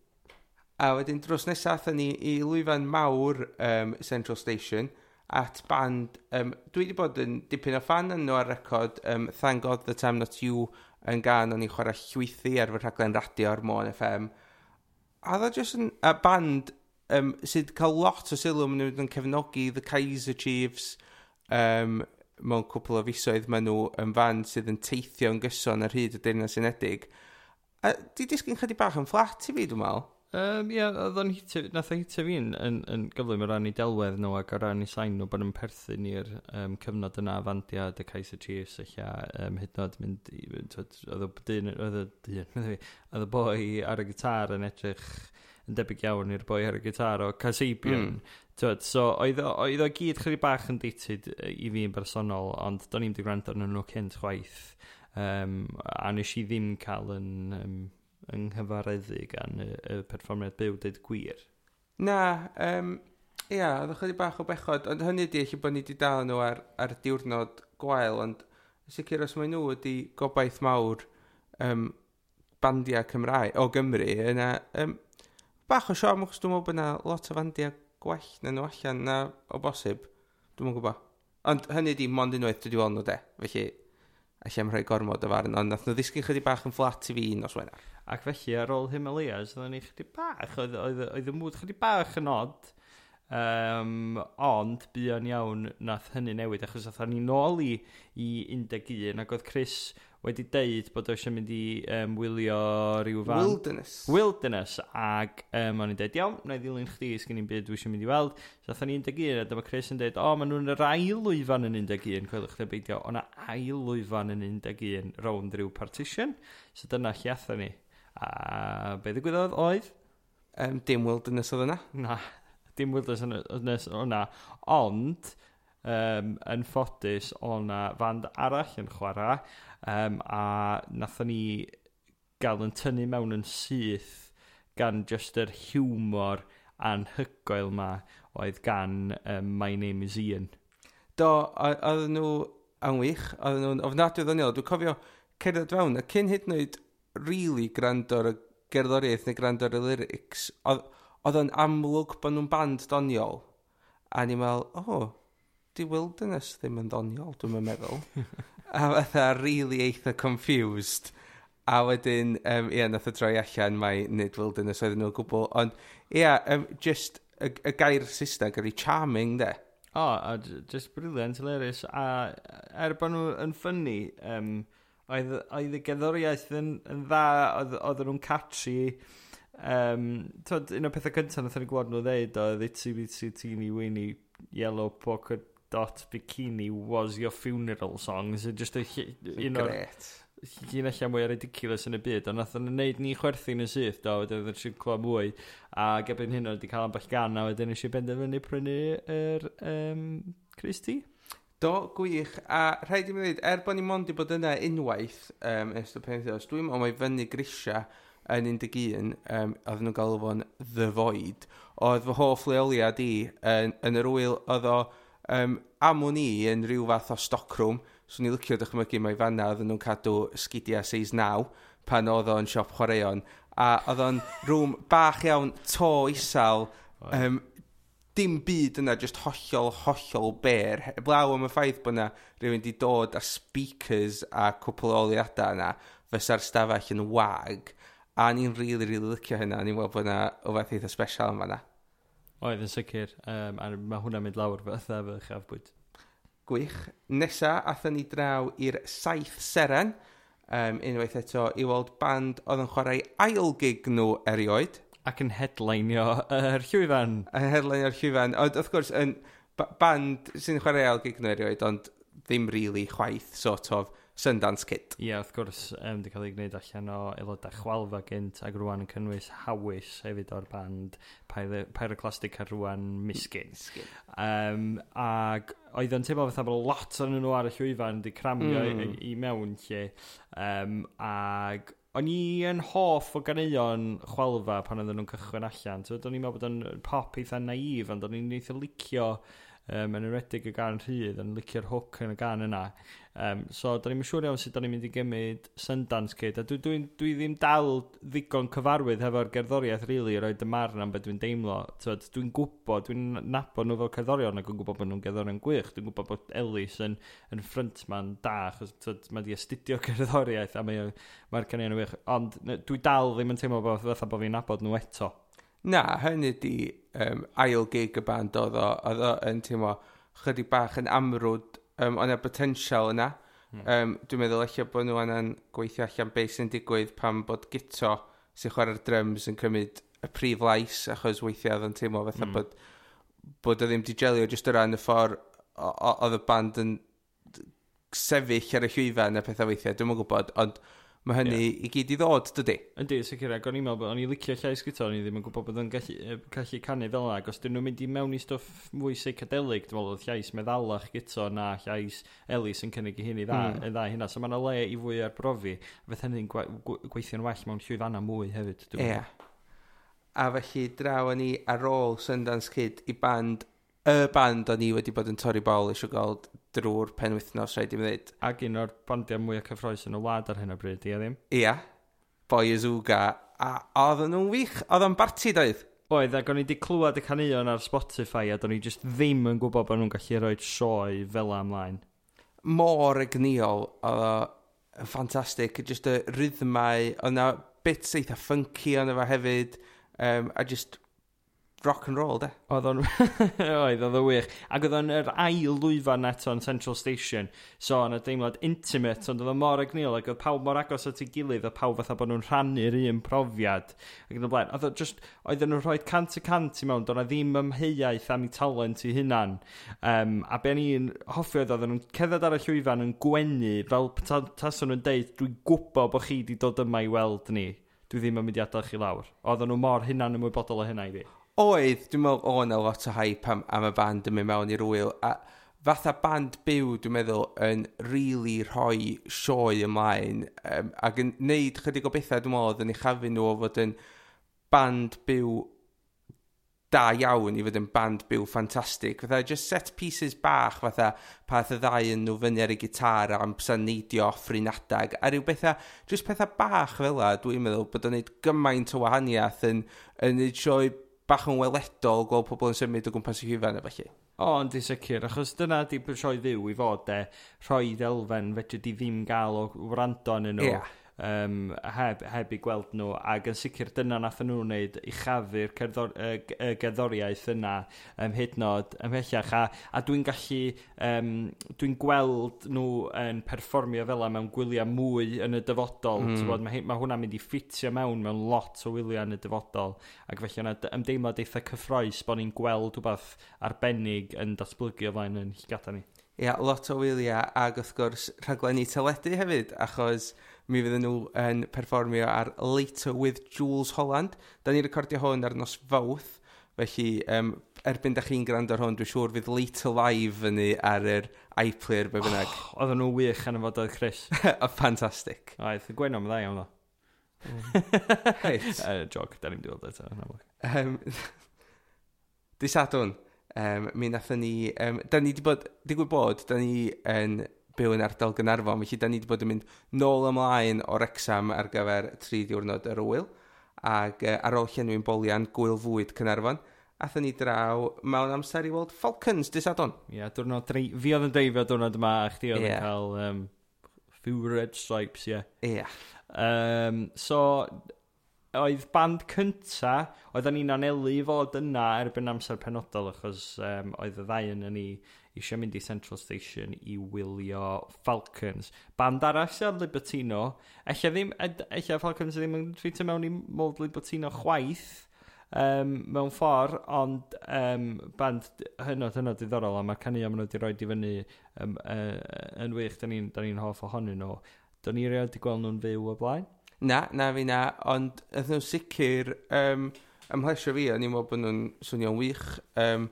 A wedyn drws nesaf, athyn ni i lwyfan mawr um, Central Station, at band, um, dwi wedi bod yn dipyn o fan yn nhw ar record, um, Thank God That I'm Not You yn gan o'n i'n chwarae llwythi ar fy rhaglen radio ar Mon FM. A dda jyst yn a band um, sydd cael lot o sylw yn mynd yn cefnogi The Kaiser Chiefs, um, mewn cwpl o fisoedd maen nhw yn fan sydd yn teithio yn gyson ar hyd y Deyrnas Unedig. A di disgyn chydig bach yn fflat i fi, dwi'n meddwl? Um, ie, yeah, oedd o'n hitio, nath o hitio fi'n yn, yn, gyflym o ran i delwedd nhw ac o ran i sain nhw bod yn perthyn i'r um, cyfnod yna fandiad y Kaiser Chiefs eich a um, hyd nod mynd i, oedd o dyn, oedd o dyn, oedd o boi ar y gitar yn edrych yn debyg iawn i'r boi ar y gitar o Casabian. Mm. Tywed, so oedd o, oedd o gyd chydig bach yn dated i fi'n bersonol, ond do'n i'n gwrando arnyn nhw cynt chwaith. Um, a nes i ddim cael yn, um, yng nghyfareddu gan y, y perfformiad byw dweud gwir. Na, um, ia, oedd chydig bach o bechod, ond hynny di eich bod ni wedi dal nhw ar, ar diwrnod gwael, ond sicr os mae nhw wedi gobaith mawr um, bandiau Cymraeg o Gymru, yna um, bach o siom, achos dwi'n meddwl bod yna lot o fandiau gwell na nhw allan na o bosib. Dwi'n yn gwybod. Ond hynny di mond unwaith dwi wedi weld nhw de. Felly, allai am rhoi gormod o farn, ond nath nhw ddisgyn chydig bach yn fflat i fi un os wener. Ac felly, ar ôl Himalayas, oedden ni chydig bach, oedd, oedd, oedd y mwyd chydig bach yn od, um, ond buon iawn nath hynny newid, achos oedd ni nôl i, i 11, ac oedd Chris wedi deud bod o eisiau mynd i um, wylio rhyw fan. Wilderness. Wilderness. Ac um, o'n i'n deud, iawn, na i ddilyn chdi, sgyn i'n byd dwi eisiau mynd i weld. So athyn ni 11, a dyma Chris yn deud, o, maen nhw'n yr ail lwyfan yn 11, coelwch chi beidio, o ail lwyfan yn 11, rownd rhyw partition. So dyna lle atho ni. A be ddigwyddodd oedd? Um, dim wilderness oedd yna. Na, dim wilderness oedd yna. Ond, um, yn ffodus, o'na fand arall yn chwarae Um, a nathon ni gael yn tynnu mewn yn syth gan just yr hiwmor anhygoel ma oedd gan um, My Name is Ian. Do, oedd nhw anwych, oedd nhw'n ofnadwy ddoniol. Dwi'n cofio cerdded fewn, a cyn hyd yn oed really gwrando ar gerddoriaeth neu gwrando ar lyrics, oedd o'n amlwg bod nhw'n band doniol. A ni'n meddwl, o, oh, di Wilderness ddim yn doniol, dwi'n meddwl. a fatha really eitha confused. A wedyn, um, ia, nath o droi allan mae nid fel dynas oedden nhw gwbl. Ond, ia, um, just y, y gair Saesneg ydi charming, de. O, oh, a just brilliant, hilarious. A er bod nhw yn ffynnu, um, oedd, oedd y gerddoriaeth yn, yn dda, oedd, oedd nhw'n catchy. Um, tod, un o'r pethau cyntaf nath o'n gwybod nhw ddeud oedd Itsy Bitsy Teeny Weeny Yellow Pocket dot bikini was your funeral song so Just a, un o'r... Gret. Un allan mwy ridiculous yn y byd, ond nath o'n neud ni chwerthu'n y syth, do, wedyn oedd eisiau clywed mwy, a gebyn hyn oedd wedi cael ambell gan, a wedyn eisiau benderfynu prynu yr um, Christy. Do, gwych. A rhaid i mi ddweud, er bod ni mond i bod yna unwaith um, ystod y penthos, dwi'n ond mai fyny grisia yn 11, um, oedd nhw'n galw fo'n The Void. Oedd fy hoff leoliad i yn, yn yr wyl, oedd o Um, am o'n i yn rhyw fath o Stockroom, so ni licio dychmygu mai fanna oedden nhw'n cadw sgidiau seis 9 pan oedd o'n siop chwaraeon. A oedd o'n rŵm bach iawn to isal, um, dim byd yna, just hollol, hollol ber. Blaw am y ffaith bod yna rhywun wedi dod â speakers a cwpl o oliadau yna, fysa'r stafell yn wag. A ni'n rili, really, rili really licio hynna, ni'n weld bod yna o fath eitha special yma yna. Oedd yn sicr, um, a mae hwnna'n mynd lawr fatha fy chafbwyd. Gwych. Nesa, athyn ni draw i'r saith seren, um, unwaith eto i weld band oedd yn chwarae ail gig nhw erioed. Ac yn headlineio yr llwyfan. Yn headlineio'r llwyfan. Ond wrth gwrs, yn band sy'n chwarae ail gig nhw erioed, ond ddim really chwaith, sort of, Sundance Kit. Ie, yeah, wrth gwrs, um, wedi cael ei gwneud allan o aelodau chwalfa gynt ac rwan yn cynnwys hawys hefyd o'r band Pyroclastic a rwan Miskin. Miskin. Um, ac oedd yn teimlo fatha bod lot o'n nhw ar y llwyfan wedi cramio mm. i, i mewn lle. Um, ac o'n i yn hoff o ganeuon chwalfa pan oedden nhw'n cychwyn allan. So, o'n i'n meddwl bod o'n pop eitha naif, ond o'n i'n eitha licio um, yn enwedig y gan rhydd, yn licio'r hook yn y gan yna. Um, so, da ni'n siŵr iawn sut da ni'n mynd i gymryd Sundance Kid. A dwi, dwi, dwi ddim dal ddigon cyfarwydd hefo'r gerddoriaeth, really, i roed y marn am beth dwi'n deimlo. Dwi'n gwybod, dwi'n nabod nhw fel cerddorion ac yn gwybod bod nhw'n gerddorion gwych. Dwi'n gwybod bod Ellis yn, yn frontman da, achos mae di astudio cerddoriaeth a mae'r mae canion yn wych. Ond dwi dal ddim yn teimlo bod, fatha bod fi'n nabod nhw eto. Na, hynny di um, ail gig y band oedd o, oedd o yn teimlo chydig bach yn amrwd um, ond y potensial yna. Mm. Um, dwi'n meddwl eich bod nhw anna'n gweithio allan beth sy'n digwydd pan bod gito sy'n chwarae'r drums yn cymryd y prif lais achos weithiau oedd yn teimlo fatha mm. bod bod o ddim di gelio jyst o ran y ffordd oedd y band yn sefyll ar y llwyfan a pethau weithiau, dwi'n mwyn gwybod, ond Mae hynny yeah. i gyd i ddod, dydy? Yndi, sicr, ac o'n i'n meddwl bod o'n i'n licio llais gyda, o'n i ddim yn gwybod bod o'n gallu, gallu canu fel yna, ac os dyn nhw'n mynd i mewn i stwff mwy seicadelig, dwi'n meddwl llais meddalach gyda na llais Elis yn cynnig i hyn i dda, mm. dda hynna, so mae yna le i fwy ar brofi, fydd hynny'n gweithio'n well mewn llwyfanna mwy hefyd. Ie. Yeah. A felly draw ni ar ôl Sundance Kid i band, y band o'n i wedi bod yn torri bol eisiau gweld drwy'r penwythnos rhaid i mi ddweud. Ac un o'r bandiau mwy o cyffroes yn y wlad ar hyn o bryd, ia ddim? Ia, boi Azuga, a oedden nhw'n wych, oedd o'n barti doedd. Oedd, ac o'n i wedi clywed y canuon ar Spotify a do'n i just ddim yn gwybod bod nhw'n gallu rhoi sioe fel amlaen. Mor egniol, oedd o'n ffantastig, just y rhythmau, oedd na bits eitha funky ond efo hefyd, um, a just rock and roll, de? Oedd o'n... oedd, oedd o wych. Ac oedd o'n yr ail lwyfan eto yn Central Station. So, o'n y deimlad intimate, ond oedd o mor agnil, ac oedd pawb mor agos at ei gilydd, oedd pawb fatha bod nhw'n rhannu'r un profiad. Ac yn y blaen, oedd o just... Oedd nhw'n rhoi cant y cant i mewn, doedd ddim ymheiaeth am ei talent i hunan. Um, a be ni'n hoffi oedd oedd nhw'n cedded ar y llwyfan yn gwenu, fel taswn nhw'n deud, dwi'n gwybod bod chi wedi dod yma i weld ni dwi ddim yn mynd i adael chi lawr. Oedd nhw mor hunan ymwybodol o hynna i fi oedd, dwi'n meddwl, o na lot o hype am, am y band yn mynd mewn i'r wyl, a fatha band byw, dwi'n meddwl, yn really rhoi sioe ymlaen, um, ac yn neud chydig o bethau, dwi'n meddwl, yn ei chafu nhw o fod yn band byw da iawn i fod yn band byw ffantastig. Fatha, just set pieces bach, fatha, path y ddau yn nhw fyny ar y gitar am sa'n neidio offrin adag. A rhyw bethau, just pethau bach fel la, dwi'n meddwl bod o'n neud gymaint o wahaniaeth yn, yn neud sioe bach yn weledol gweld pobl yn symud o gwmpas i hufen efo chi. O, yn i sicr, achos dyna di brysio ddiw i fod e, rhoi elfen fedri di ddim gael o wrando yn nhw. Yeah um, heb, heb i gweld nhw ac yn sicr dyna nath nhw wneud i chafu'r uh, gerddoriaeth yna um, hyd nod ymhellach a, a dwi'n gallu um, dwi'n gweld nhw yn perfformio fel mewn gwyliau mwy yn y dyfodol mm. bod, mae, mae hwnna'n mynd i ffitio mewn mewn lot o wyliau yn y dyfodol ac felly yna ymdeimlad eitha cyffroes bod ni'n gweld rhywbeth arbennig yn datblygu o flaen yn llygada ni. Ia, yeah, lot o wyliau ac wrth gwrs rhaglenni teledu hefyd, achos mi fydden nhw yn perfformio ar Later with Jules Holland. Da ni'n recordio hwn ar nos fawth, felly um, erbyn da chi'n gwrando ar hwn, dwi'n siŵr fydd Later Live yn ni ar yr iPlayer be bynnag. Oh, oedden nhw wych yn y fod oedd Chris. Fantastic. Oedd, gwenom dda iawn o. Reit. Uh, jog, da ni'n dweud eto. Um, Disadwn, um, mi nathon ni... Um, da ni wedi bod, digwydd bod, da ni yn byw yn ardal Gynarfon, felly da ni wedi bod yn mynd nôl ymlaen o'r exam ar gyfer tri diwrnod yr wyl, ac uh, ar ôl llenwi'n bolian gwyl fwyd Cynarfon, athyn ni draw mewn amser i weld Falcons disadon. Ie, yeah, diwrnod drei... fi oedd yn dreifio diwrnod yma, a chdi oedd yn yeah. cael um, few red stripes, ie. Yeah. Ie. Yeah. Um, so, oedd band cynta, oedd ni'n anelu i fod yna erbyn amser penodol, achos um, oedd y ddau yn ni eisiau mynd i Central Station i wylio Falcons. Band arall sy'n Libertino, eich ddim, eich Falcons ddim yn ffitio mewn i mold Libertino chwaith, um, mewn ffordd, ond um, band hynod hynod diddorol, a mae'r canu am nhw wedi rhoi i fyny um, uh, yn wych, da ni'n ni, ni hoff ohonyn nhw. Do'n i reol wedi gweld nhw'n fyw o blaen? Na, na fi na, ond ydyn nhw'n sicr, um, ymhlesio fi, a ni'n meddwl bod nhw'n swnio'n wych, um,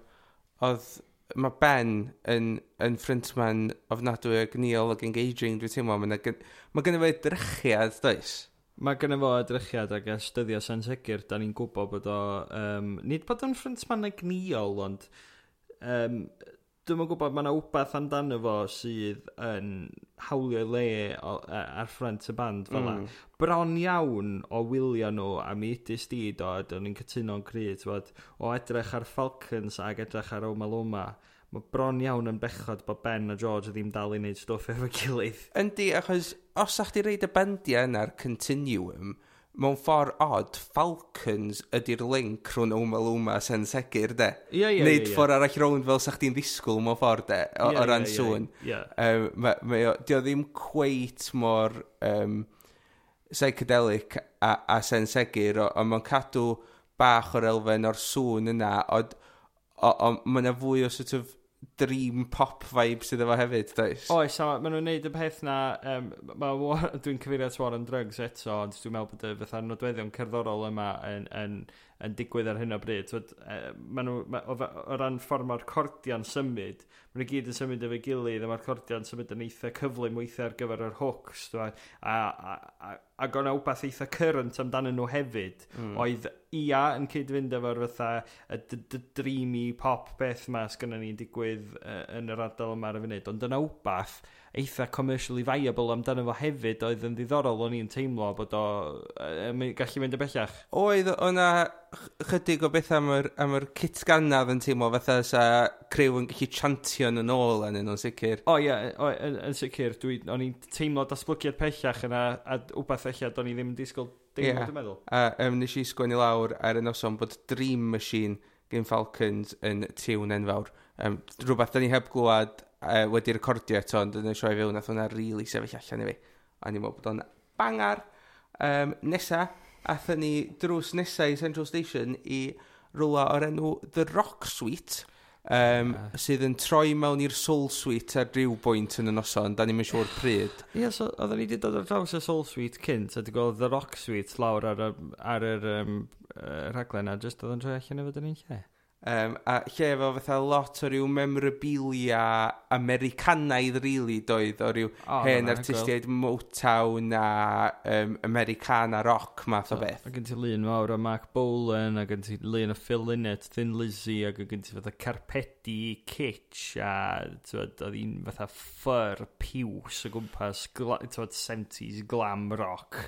oedd mae Ben yn, yn ffrintman ofnadwy ag Neil ag engaging, dwi'n teimlo, mae ma gynnu fe drychiad, does? Mae gynnu fo edrychiad ag ystyddio sen sicr, da ni'n gwybod bod o... Um, nid bod o'n ffrintman ag Neil, ond um, Dwi'n gwybod, mae yna wbath amdano fo sydd yn hawlio le o, ar ffrant y band fel mm. Bron iawn o wylio nhw a mi idys di dod, o'n i'n cytuno'n cryd, bod, o edrych ar Falcons ag edrych ar Oma Loma, mae bron iawn yn bechod bod Ben a George ddim dal i wneud stwff efo gilydd. Yndi, achos os a'ch di reid y bandiau yna'r continuum, mewn ffordd odd, Falcons ydy'r link rhwng Oma Lumas Sen segur, de. Ie, ie, ie, Nid ffordd arall rownd fel sa'ch di'n ddisgwyl mewn ffordd, de, o, yeah, o ran yeah, sŵn. Yeah, yeah. Um, di o ddim cweit mor um, psychedelic a, a sen segur, ond mae'n cadw bach o'r elfen o'r sŵn yna, ond mae yna fwy o sort of dream pop vibe sydd efo hefyd, does? Oes, a maen nhw'n neud y peth na, um, dwi'n cyfeirio at War on Drugs eto, ond dwi'n meddwl bod y fatha nodweddion cerddorol yma yn, yn yn digwydd ar hyn o bryd. Twyd, e, nhw, ma, o, o ran ffordd mae'r cordian symud, maen nhw gyd yn symud efo'i gilydd, a mae'r cordian symud yn eitha cyflym weithiau ar gyfer yr hooks. Dwi, a, a, a, ac o'na wbeth eitha current amdanyn nhw hefyd, mm. oedd ia yn cyd-fynd efo'r fatha y dreamy pop beth ma sy'n ni'n digwydd uh, yn yr ardal yma ar y funud, ond yna wbeth eitha commercially viable amdano fo hefyd oedd yn ddiddorol o'n i'n teimlo bod o e, gallu mynd y bellach. Oedd o'na chydig o beth am yr, am yr kit gannaf yn teimlo fatha sa crew yn gallu chantio yn ôl yn yn sicr. O ie, o, yn, yn sicr. Dwi, o'n i'n teimlo datblygiad pellach yna a wbeth eich o'n i ddim yn disgwyl dim yeah. meddwl. A um, nes i sgwennu lawr ar y noson bod Dream Machine gen Falcons yn tiwn enfawr. Um, rhywbeth da ni heb glwad uh, wedi recordio eto, ond yn y sioe fewn, nath hwnna rili really sefyll allan i fi. A ni'n meddwl bod o'n bangar. Um, nesa, athyn ni drws nesa i Central Station i rwla o'r enw The Rock Suite, um, uh. sydd yn troi mewn i'r Soul Suite ar ryw bwynt yn y noson, da ni'n siŵr pryd. Ie, yeah, so oedden ni wedi dod ar draws y Soul Suite cynt, a di gweld The Rock Suite lawr ar, ar, ar yr um, uh, rhaglen, a jyst oedden troi allan efo dyn ni'n lle. Um, a lle efo fatha lot o ryw memorabilia Americanaidd rili really, doedd o ryw oh, hen artistiaid Motown a um, Americana rock math so, o beth. A yn ti lun mawr o Mark Bolan a yn ti lun o Phil Lynott, Thin Lizzy a yn ti fatha Carpedi, Kitsch a oedd un fatha ffyr piws o gwmpas gla, 70s glam rock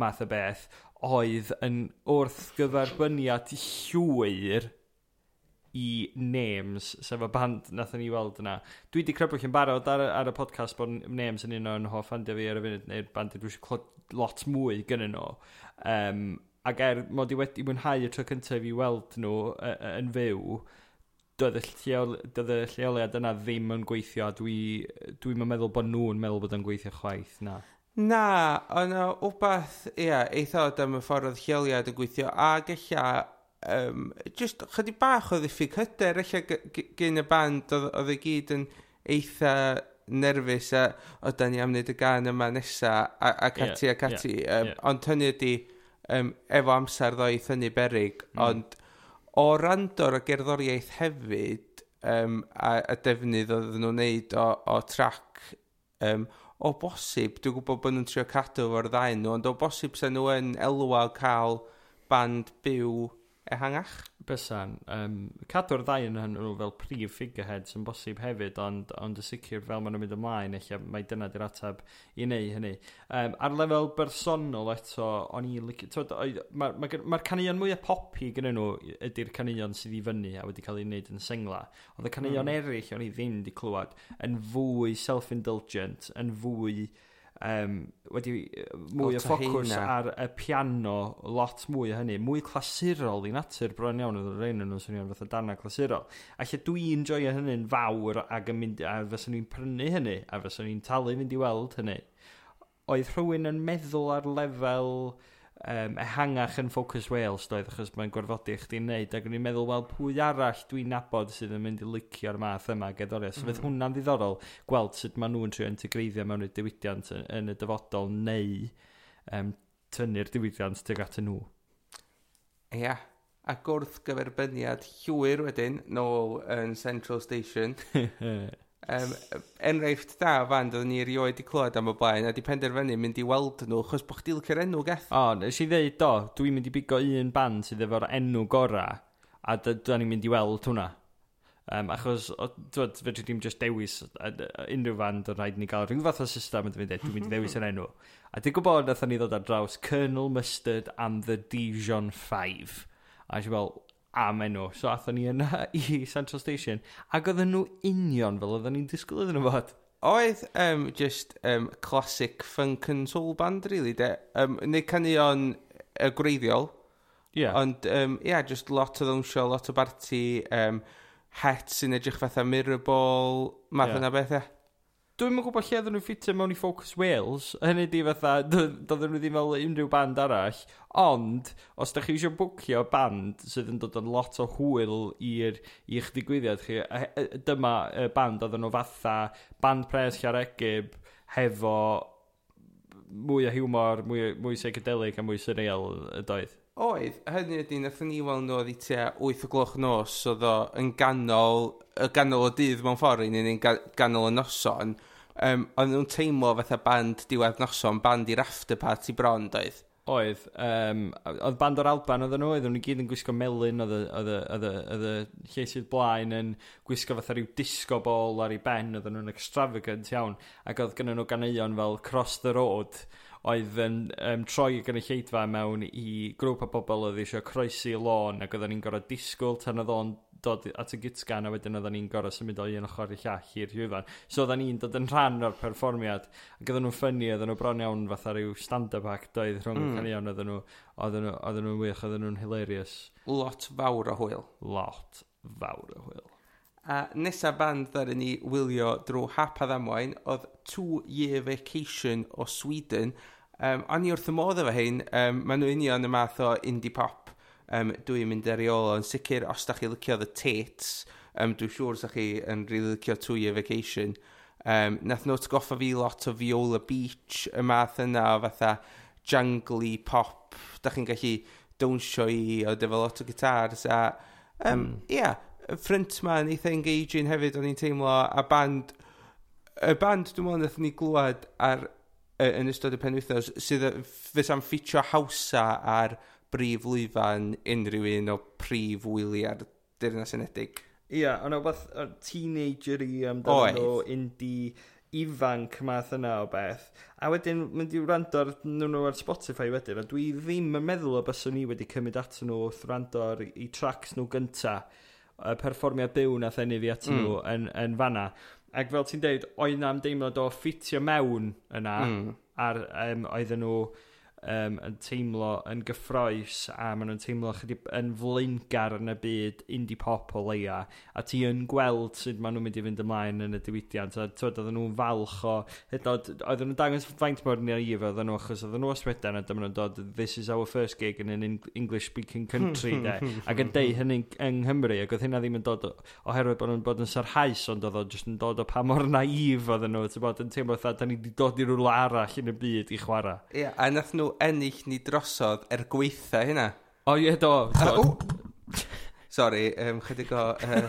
math o beth oedd yn wrth gyferbyniad llwyr i Names, sef y band nath ni weld yna. Dwi wedi crybwyll yn barod ar, ar y podcast bod Names yn un o'n hoff fandio fi ar y funud, neu'r band dwi eisiau clod lot mwy gynnyn nhw. Um, ac er mod i wedi mwynhau y tro cyntaf i weld nhw uh, uh, yn fyw, doedd y, lleol, doedd y lleoliad yna ddim yn gweithio, a dwi'n dwi, dwi'n meddwl bod nhw'n meddwl bod yn gweithio chwaith na. Na, ond o wbeth, ia, eitha o dyma ffordd oedd lleoliad yn gweithio, a gella um, just chydig bach o ddiffyg hyder eich gen y band oedd y gyd yn eitha nerfus a o da ni am wneud y gan yma nesa a, a cati yeah, a cati yeah, um, yeah. ond hynny ydi um, efo amser ddoeth hynny berig mm. ond o randor o gerddoriaeth hefyd um, a, a defnydd oedd nhw'n neud o, o trac um, o bosib, dwi'n gwybod bod nhw'n trio cadw o'r ddau nhw, ond o bosib sy'n nhw yn elwa cael band byw ehangach? Bysan. Um, cadw'r ddau yn hyn nhw fel prif figureheads yn bosib hefyd, ond, ond y sicr fel maen nhw'n mynd ymlaen, eich mae dyna di'r ateb i wneud hynny. Um, ar lefel bersonol eto, o'n i... Mae'r ma, ma, ma caneuon mwyaf popi gyda nhw ydy'r caneuon sydd i fyny a wedi cael ei wneud yn sengla. Oedd y caneuon mm. eraill o'n i ddim wedi clywed yn fwy self-indulgent, yn fwy... Uh, um, wedi mwy o ffocws ar y piano, lot mwy o hynny, mwy clasurol i natur bron iawn oedd yr ein nhw'n swnio'n fath o dana clasurol. A lle dwi'n joio hynny'n fawr ac yn mynd, a fyswn ni'n prynu hynny, a fyswn ni'n talu fynd i weld hynny. Oedd rhywun yn meddwl ar lefel um, ehangach yn Focus Wales doedd, achos mae'n gorfodi eich di'n neud, ac o'n i'n meddwl, wel, pwy arall dwi'n nabod sydd yn mynd i licio'r math yma gerddoriaeth. Mm. So, mm. fydd hwnna'n ddiddorol gweld sut maen nhw'n trio integreiddio mewn y diwydiant yn, yn y dyfodol neu um, tynnu'r diwydiant tuag at nhw. Ia, yeah. ac wrth gyferbyniad llwyr wedyn, nôl yn Central Station, Um, enghraifft da fan, doeddwn ni erioed i clywed am y blaen, a di penderfynu mynd i weld nhw, chos bod chdi licio'r enw geth. O, nes i ddeud, do, dwi'n mynd i bigo un band sydd efo'r enw gora, a da ni'n mynd i weld hwnna. Um, achos, dweud, fe ddim just dewis unrhyw fan, do'n rhaid ni gael rhyw fath o system yn dweud, dwi'n mynd i ddewis yr enw. A dwi'n gwybod nath ni ddod ar draws Colonel Mustard and the Dijon 5. A eisiau fel, am enw. So athon ni yna i Central Station. Ac oedden nhw union fel oedden ni'n disgwyl iddyn nhw fod. Oedd um, just um, classic funk and soul band, really, de. Um, neu canuon y gwreiddiol. Yeah. Ond, um, yeah, just lot o ddawnsio, lot o barti, um, het sy'n edrych fatha mirrorball, math yeah. yna bethau. Dwi'n yn gwybod lle ddyn nhw ffitio mewn i Focus Wales, hynny di fatha, doedden nhw ddim fel unrhyw band arall, ond, os da chi eisiau bwcio band sydd yn dod yn lot o hwyl i'r i'ch digwyddiad chi, dyma y band oedden nhw fatha, band pres Llaregib, hefo mwy o humor, mwy, mwy psychedelic a mwy surreal y doedd oedd, hynny ydy, nathon ni weld nhw oedd i tua 8 o gloch nos, oedd o yn ganol, y ganol o dydd mewn ffordd, un yn ganol y noson, um, ond nhw'n teimlo fatha band diwedd noson, band i'r after party bron, doedd. Oedd, um, oedd band o'r Alban oedd nhw, oedd nhw'n gyd yn gwisgo melun, oedd y llesydd blaen yn gwisgo fatha rhyw disco ball ar ei ben, oedd nhw'n extravagant iawn, ac oedd gen nhw ganeuon fel Cross the Road, oedd yn um, troi gan y lleidfa mewn i grŵp o bobl oedd eisiau croesi lôn ac oedden ni'n gorau disgwyl tan oedd o'n dod at y gitgan a wedyn oedden ni'n gorau symud o un ochr i llall i'r hwyfan. So oedden ni'n dod yn rhan o'r perfformiad ac oedden nhw'n ffynnu, oedden nhw bron iawn fatha rhyw stand-up act oedd rhwng mm. y hmm. canion oedden nhw, oedden nhw, oedden nhw'n wych, oedden nhw'n hilarious. Lot fawr o hwyl. Lot fawr o hwyl. A nesa band ddaren ni wylio drwy hap a ddamwain oedd Two Year Vacation o Sweden – Um, o'n i wrth y modd efo hyn, um, maen nhw union y math o indie pop um, dwi'n mynd ar ei ôl, yn sicr os da chi licio The Tates, um, dwi'n siŵr sa chi yn rili really licio Two Year Vacation. Um, nath nhw goffa fi lot o Viola Beach, y math yna o fatha jungly pop, da chi'n gallu dawnsio i o defo lot o gitars a um, mm. yeah, ffrint ma yn eitha engaging hefyd o'n i'n teimlo a band y band dwi'n meddwl nath ni glwad ar yn ystod y penwythnos sydd fysa'n ffitio hawsa ar brif lwyfan unrhyw un o prif wyliau'r Deyrnas Unedig. Ia, yeah, ond o beth teenager i amdano o indi ifanc math yna o beth. A wedyn, mynd i wrando ar nhw nhw ar Spotify wedyn, a dwi ddim yn meddwl o byswn ni wedi cymryd at nhw wrth wrando ar i tracks nhw gynta, y perfformiad byw na thenu fi at hmm. nhw mm. yn, yn fanna. Ac fel ti'n deud, oedd na'n deimlad o ffitio mewn yna, mm. ar um, oedden nhw um, yn teimlo yn gyffroes a maen nhw'n teimlo chydig yn flaengar yn y byd indie pop o leia a ti yn gweld sut maen nhw'n mynd i fynd ymlaen yn y diwydiant a twyd oedden nhw'n falch o hyd oedden nhw'n dangos faint mor ni if oedden nhw achos oedden nhw oswedan a dyma nhw'n dod this is our first gig in an English speaking country de ac yn deud hynny yng Nghymru ac oedd hynna ddim yn dod oherwydd bod nhw'n bod yn sarhaus ond oedd o jyst yn dod o pa mor naif oedden nhw ti'n bod yn teimlo fatha da ni wedi dod i rwla arall yn y byd i chwarae. Ie, yeah, a nath nhw ennill ni drosodd er gweitha hynna. O, ie, do. do. Sorry, um, chydig o uh,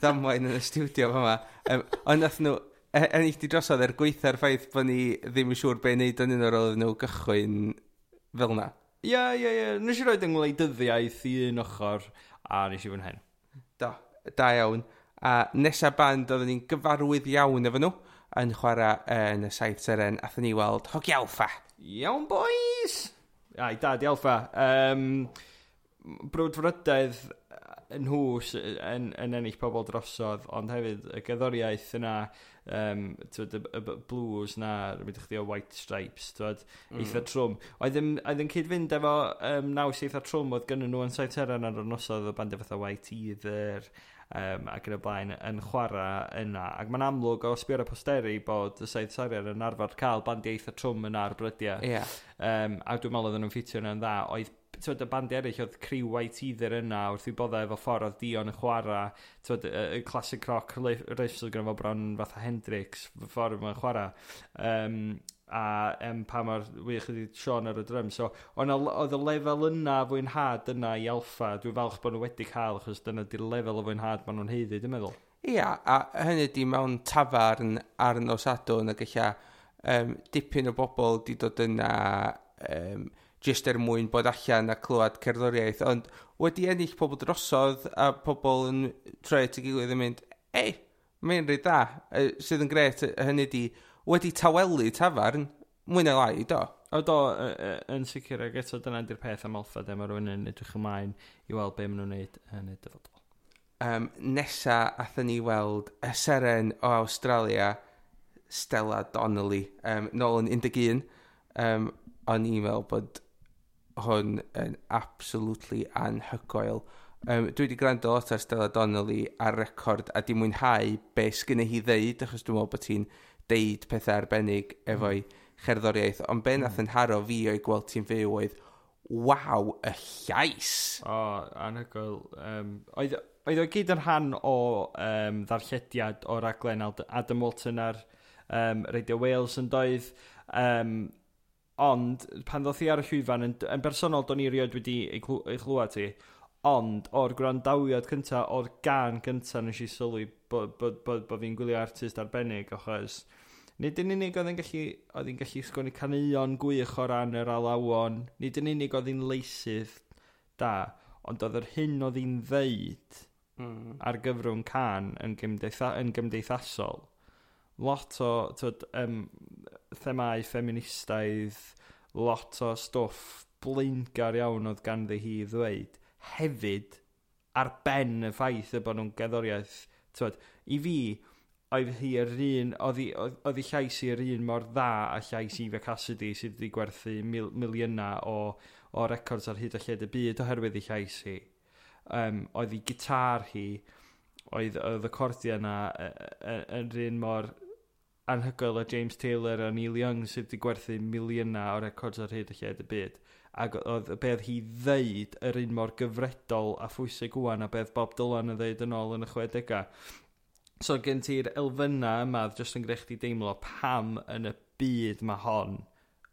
ddamwain yn y studio fa yma. Um, ond nath nhw e, ennill ni drosodd er gweitha'r ffaith bod ni ddim yn siŵr be wneud yn un o'r oedd nhw gychwyn fel yna. Ie, ie, ie. Nes i roed yng ngwleidyddiaeth i un ochr a nes i fy hen. Do, da iawn. A nesa band oedden ni'n gyfarwydd iawn efo nhw yn chwarae yn y saith seren, athyn ni weld Hogi Alfa. Iawn, boys! Ai, dad, i alfa. Um, brwdfrydedd yn hws yn, yn ennill pobl drosodd, ond hefyd y gyddoriaeth yna, um, twyd, y, y, blues na, rydych chi o White Stripes, twyd, mm. eitha trwm. Oedd yn, oedd yn cyd-fynd efo um, naws eitha trwm oedd gynnyn nhw yn saith ar y nosodd o bandy fatha White Either um, ac yn y blaen yn chwarae yna. Ac mae'n amlwg o sbio'r posteri bod y saith sariad yn arfer cael bandiau eitha trwm yn ar brydiau. Yeah. Um, a dwi'n meddwl oedden nhw'n ffitio yna'n dda. Oedd tywed, y bandi eraill oedd criw white either yna wrth i boddau efo ffordd oedd Dion yn chwarae tywed, y, y classic rock riffs oedd gyda fo bron fatha Hendrix ffordd mae'n chwarae um, a um, pa mae'r wych ydi Sean ar y drym. So, oedd y lefel yna fwynhad yna i alfa, dwi'n falch bod nhw wedi cael, achos dyna di'r lefel o fwynhad maen nhw'n heiddi, dwi'n meddwl. Ia, a hynny di mewn tafarn ar nos adwn, ac eich um, dipyn o bobl di dod yna um, jyst er mwyn bod allan a clywed cerddoriaeth, ond wedi ennill pobl drosodd a pobl yn troi at y gilydd yn mynd, ei, mae'n rhaid da, sydd yn gret, hynny di, wedi tawelu tafarn, mwy na lai, do. O do, yn sicr, ac eto dyna di'r peth am alfa, de, mae rhywun yn edrych ymlaen i weld be maen nhw'n neud yn y dyfodol. Um, nesa, athyn ni weld y seren o Australia, Stella Donnelly, um, nôl yn 11. Um, o'n i'n meddwl bod hwn yn absolutely anhygoel. Um, dwi wedi gwrando lot ar Stella Donnelly ar record a di mwynhau be sgynny hi ddeud achos dwi'n meddwl bod hi'n deud pethau arbennig efo'i mm. cherddoriaeth, ond be mm. nath yn haro fi o'i gweld ti'n fyw oedd, waw, y llais. O, anhygoel. Um, oedd, oedd o gyd yn rhan o um, ddarllediad o'r raglen Adam Walton ar um, Radio Wales yn doedd. Um, ond, pan ddoth i ar y llwyfan, yn, yn bersonol, do'n i rioed wedi ei chlwad ti, Ond, o'r gwrandawiad cyntaf, o'r gan cyntaf nes i sylwi bod, bod, bod, bod fi'n gwylio artist arbennig, achos nid yn unig oedd yn gallu, oedd yn gallu sgwni caneuon gwych o ran yr alawon, nid yn unig oedd yn leisydd da, ond oedd yr hyn oedd hi'n ddeud mm. ar gyfrwng can yn, gymdeitha, yn gymdeithasol. Lot o tyd, um, themau ffeministaidd, lot o stwff blaengar iawn oedd ganddi hi ddweud hefyd ar ben y ffaith y bod nhw'n gerddoriaeth. Tywed, I fi, oedd hi yr un, oedd hi llais i'r un mor dda a llais i fe Cassidy sydd wedi gwerthu mil, miliynau o, o records ar hyd a lled y byd oherwydd ei llais hi. Um, oedd hi gitar hi, oedd, oedd y cordiau yna yn un mor anhygoel o James Taylor a Neil Young sydd wedi gwerthu miliynau o records ar hyd a lled y byd ac oedd beth hi ddeud yr un mor gyfredol a phwysig wwan a beth Bob Dylan yn ddeud yn ôl yn y 60au. So gen ti'r elfynna yma jyst yn greu chdi deimlo pam yn y byd mae hon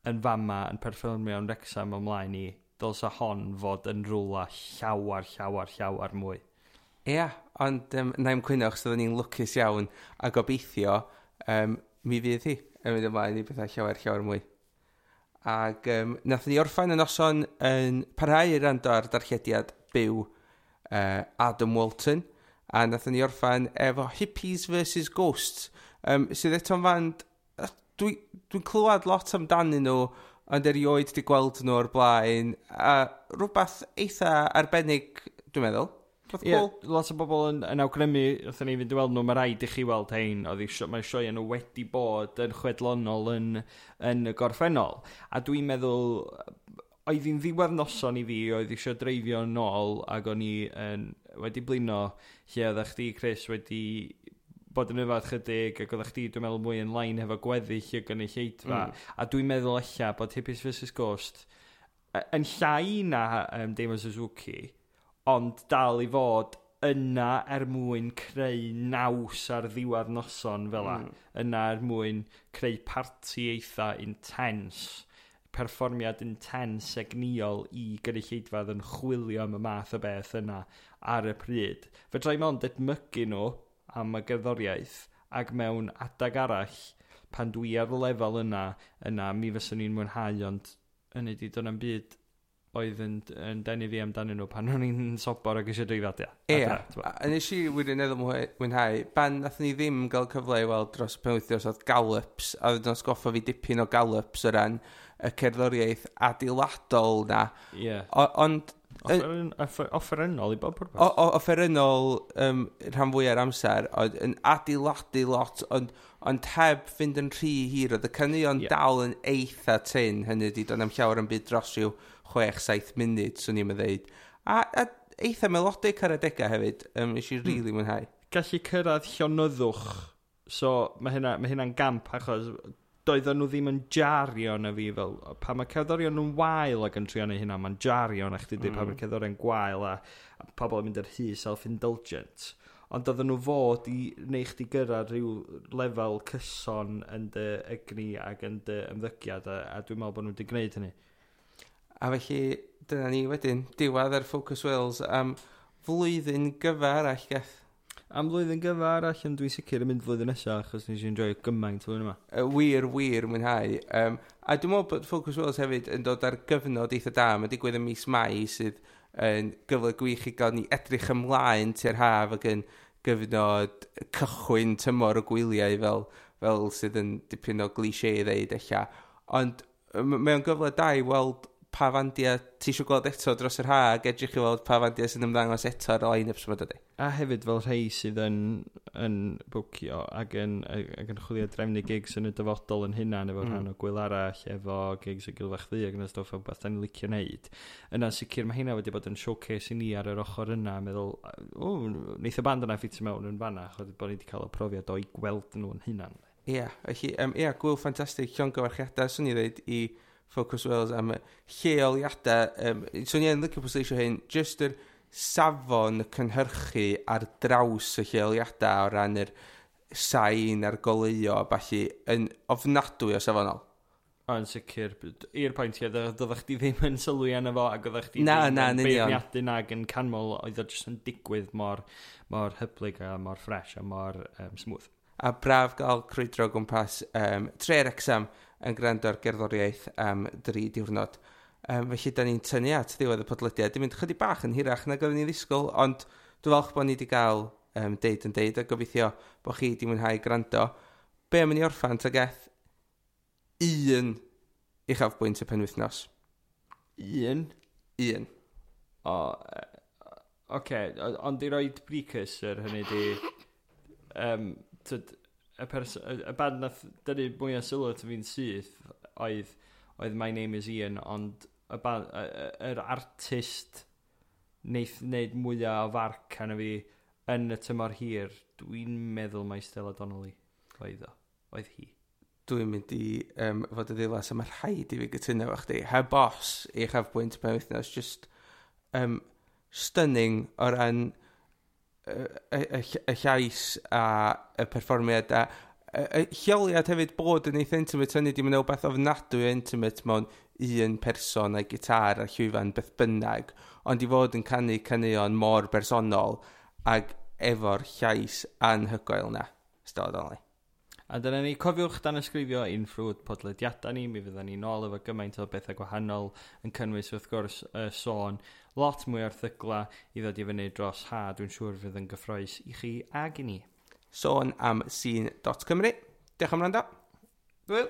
yn fama yn perfformio yn Wrexham ymlaen i dylsa hon fod yn rwla llawar, llawar, llawar mwy. Ia, yeah, ond um, na i'n cwyno achos oedden ni'n lwcus iawn a gobeithio um, mi fydd hi yn mynd ymlaen i bethau llawer llawer mwy. Ac um, nath ni orffen y noson yn parhau i rando ar darllediad byw uh, Adam Walton. A nath ni orffen efo Hippies vs Ghosts. Um, sydd eto'n fand... Dwi'n dwi clywed lot amdanyn nhw, ond erioed di gweld nhw o'r blaen. A rhywbeth eitha arbennig, dwi'n meddwl. Roedd yeah, cool. Lot o bobl yn, yn awgrymu, wrth ni fynd i weld nhw, mae rhaid i chi weld hein, oedd mae sioe nhw wedi bod yn chwedlonol yn, yn y gorffennol. A dwi'n meddwl, oedd hi'n ddiwedd noson i fi, oedd eisiau dreifio nôl, ac o'n i yn, wedi blino lle oedd chdi, Chris, wedi bod yn yfad chydig ac oedd chdi, dwi'n meddwl, mwy yn lain efo gweddill y gynulleidfa. Mm. A dwi'n meddwl eich bod Hippies vs Ghost yn llai na um, Damon Suzuki, ond dal i fod yna er mwyn creu naws ar ddiwedd noson fel mm. yna er mwyn creu parti eitha intense perfformiad intens egniol i gynulleidfad yn chwilio am y math o beth yna ar y pryd. Fedrai mond edmygu nhw am y gerddoriaeth ac mewn adag arall pan dwi ar y lefel yna, yna mi fyswn ni'n mwynhau ond yn ydy di dyna'n byd oedd yn, yn denu fi amdanyn nhw pan o'n i'n sobor ac eisiau dreifadiau. Ie, a nes i wedyn edrych mwynhau, ban nath ni ddim gael cyfle i weld dros penwythnos oedd gallups, a oedd yn sgoffa fi dipyn o gallups o ran y cerddoriaeth adeiladol na. Ie. Yeah. Ond... Offerynol i bob pwrpas. Offerynol um, rhan fwy ar amser, oedd yn adeiladu lot, ond ond heb fynd yn rhy hir, oedd y caneuon yeah. dal yn eitha tyn, hynny di do'n am llawer yn byd dros rhyw 6-7 munud, swn i'n ddeud. A, a eitha melodic ar adegau hefyd, um, eisiau hmm. rili really mwynhau. Gallu cyrraedd llonyddwch, so mae hynna'n ma hynna gamp achos doedden nhw ddim yn jario na fi fel, pa mae cerddorion nhw'n wael ac yn trio neu hynna, mae'n jario na chdi mm. pa mae hmm. cerddorion gwael a, a pobl yn mynd ar hy self-indulgent. Ond doedden nhw fod i neu chdi gyrraedd rhyw lefel cyson yn dy egni ac yn dy ymddygiad a, a dwi'n meddwl bod nhw wedi gwneud hynny. A felly, dyna ni wedyn, diwedd ar Focus Wales am flwyddyn gyfa arall, Geth. Am flwyddyn gyfa arall, ond dwi'n sicr yn mynd flwyddyn nesaf, achos nes i'n enjoy gymaint flwyddyn yma. Uh, wir, wir, mwynhau. Um, a dwi'n meddwl bod Focus Wales hefyd yn dod ar gyfnod eitha da, mae digwydd yn mis Mai, sydd yn gyfle gwych i gael ni edrych ymlaen tu'r haf ac yn gyfnod cychwyn tymor o gwyliau fel, fel sydd yn dipyn o glishe i ddeud eich. Ond mae o'n gyfle da i weld pa fandia ti eisiau gweld eto dros yr ha ac edrych i weld pa fandia sy'n ymddangos eto ar y line-ups yma dydy. A hefyd fel rhai sydd yn, yn bwcio ac yn, ac yn chwilio drefnu gigs yn y dyfodol yn hynna efo mm. rhan o gwyl arall efo gigs y gilfach ddi ac yn y stoff o beth da ni'n licio wneud. Yna sicr mae hynna wedi bod yn showcase i ni ar yr ochr yna meddwl, o, neith y band yna ffit mewn yn fanna chod bod ni wedi cael y profiad o'i gweld nhw yn hynna. Ie, yeah, felly, um, yeah, gwyl ffantastig, llon gyfarchiadau, swn i ddweud, i Focus Wales am lleoliadau. Um, so ni'n licio pwysleisio hyn, jyst yr safon y cynhyrchu ar draws y lleoliadau o ran yr sain a'r goleuo a falle yn ofnadwy o safonol. Yn sicr. I'r pwynt ie, doeddech chi ddim yn sylwi yna fo, ac oeddech chi na, ddim na, yn beirniadu nag yn canmol, oedd o jyst yn digwydd mor, mor hyblyg a mor ffres a mor um, smooth. A braf gael crwydro gwmpas um, tre'r exam yn gwrando ar gerddoriaeth am dri diwrnod. Um, felly, da ni'n tynnu at ddiwedd y podlediad. Dwi'n mynd chydig bach yn hirach nag oedden ni ddisgwyl, ond dwi'n falch bod ni wedi cael um, deud yn deud a gobeithio bod chi wedi mwynhau gwrando. Be am ni orffan tag eth un i uchafbwynt y penwythnos? Un? Un. O, oce, okay. ond i roed precursor hynny di... Um, tyd, y, pers y band nath dynnu mwy o sylw at fi'n syth oedd, oedd My Name is Ian, ond y band, yr artist wneud wneud mwyaf o farc arna fi yn y tymor hir, dwi'n meddwl mae Stella Donnelly oedd o, oedd hi. Dwi'n mynd i um, fod y ddilas am y rhaid i fi gytuno efo chdi. heb boss i chaf bwynt mewn wythnos, just um, stunning o ran y, y, y llais a y perfformiad a y lleoliad hefyd bod yn eitha intimate hynny dim yn beth ofnadwy intimate mewn un person a'i gitar a llwyfan beth bynnag ond i fod yn canu canuon mor bersonol ag efo'r llais anhygoel na stod only. A dyna ni, cofiwch dan ysgrifio un ffrwd podlediadau ni, mi fydda ni nôl efo gymaint o bethau gwahanol yn cynnwys wrth gwrs uh, sôn lot mwy o'r thygla i ddod i fyny dros ha. Dwi'n siŵr fydd yn gyffroes i chi ag i ni. Sôn am scene.cymru. Diolch am rando. Wel.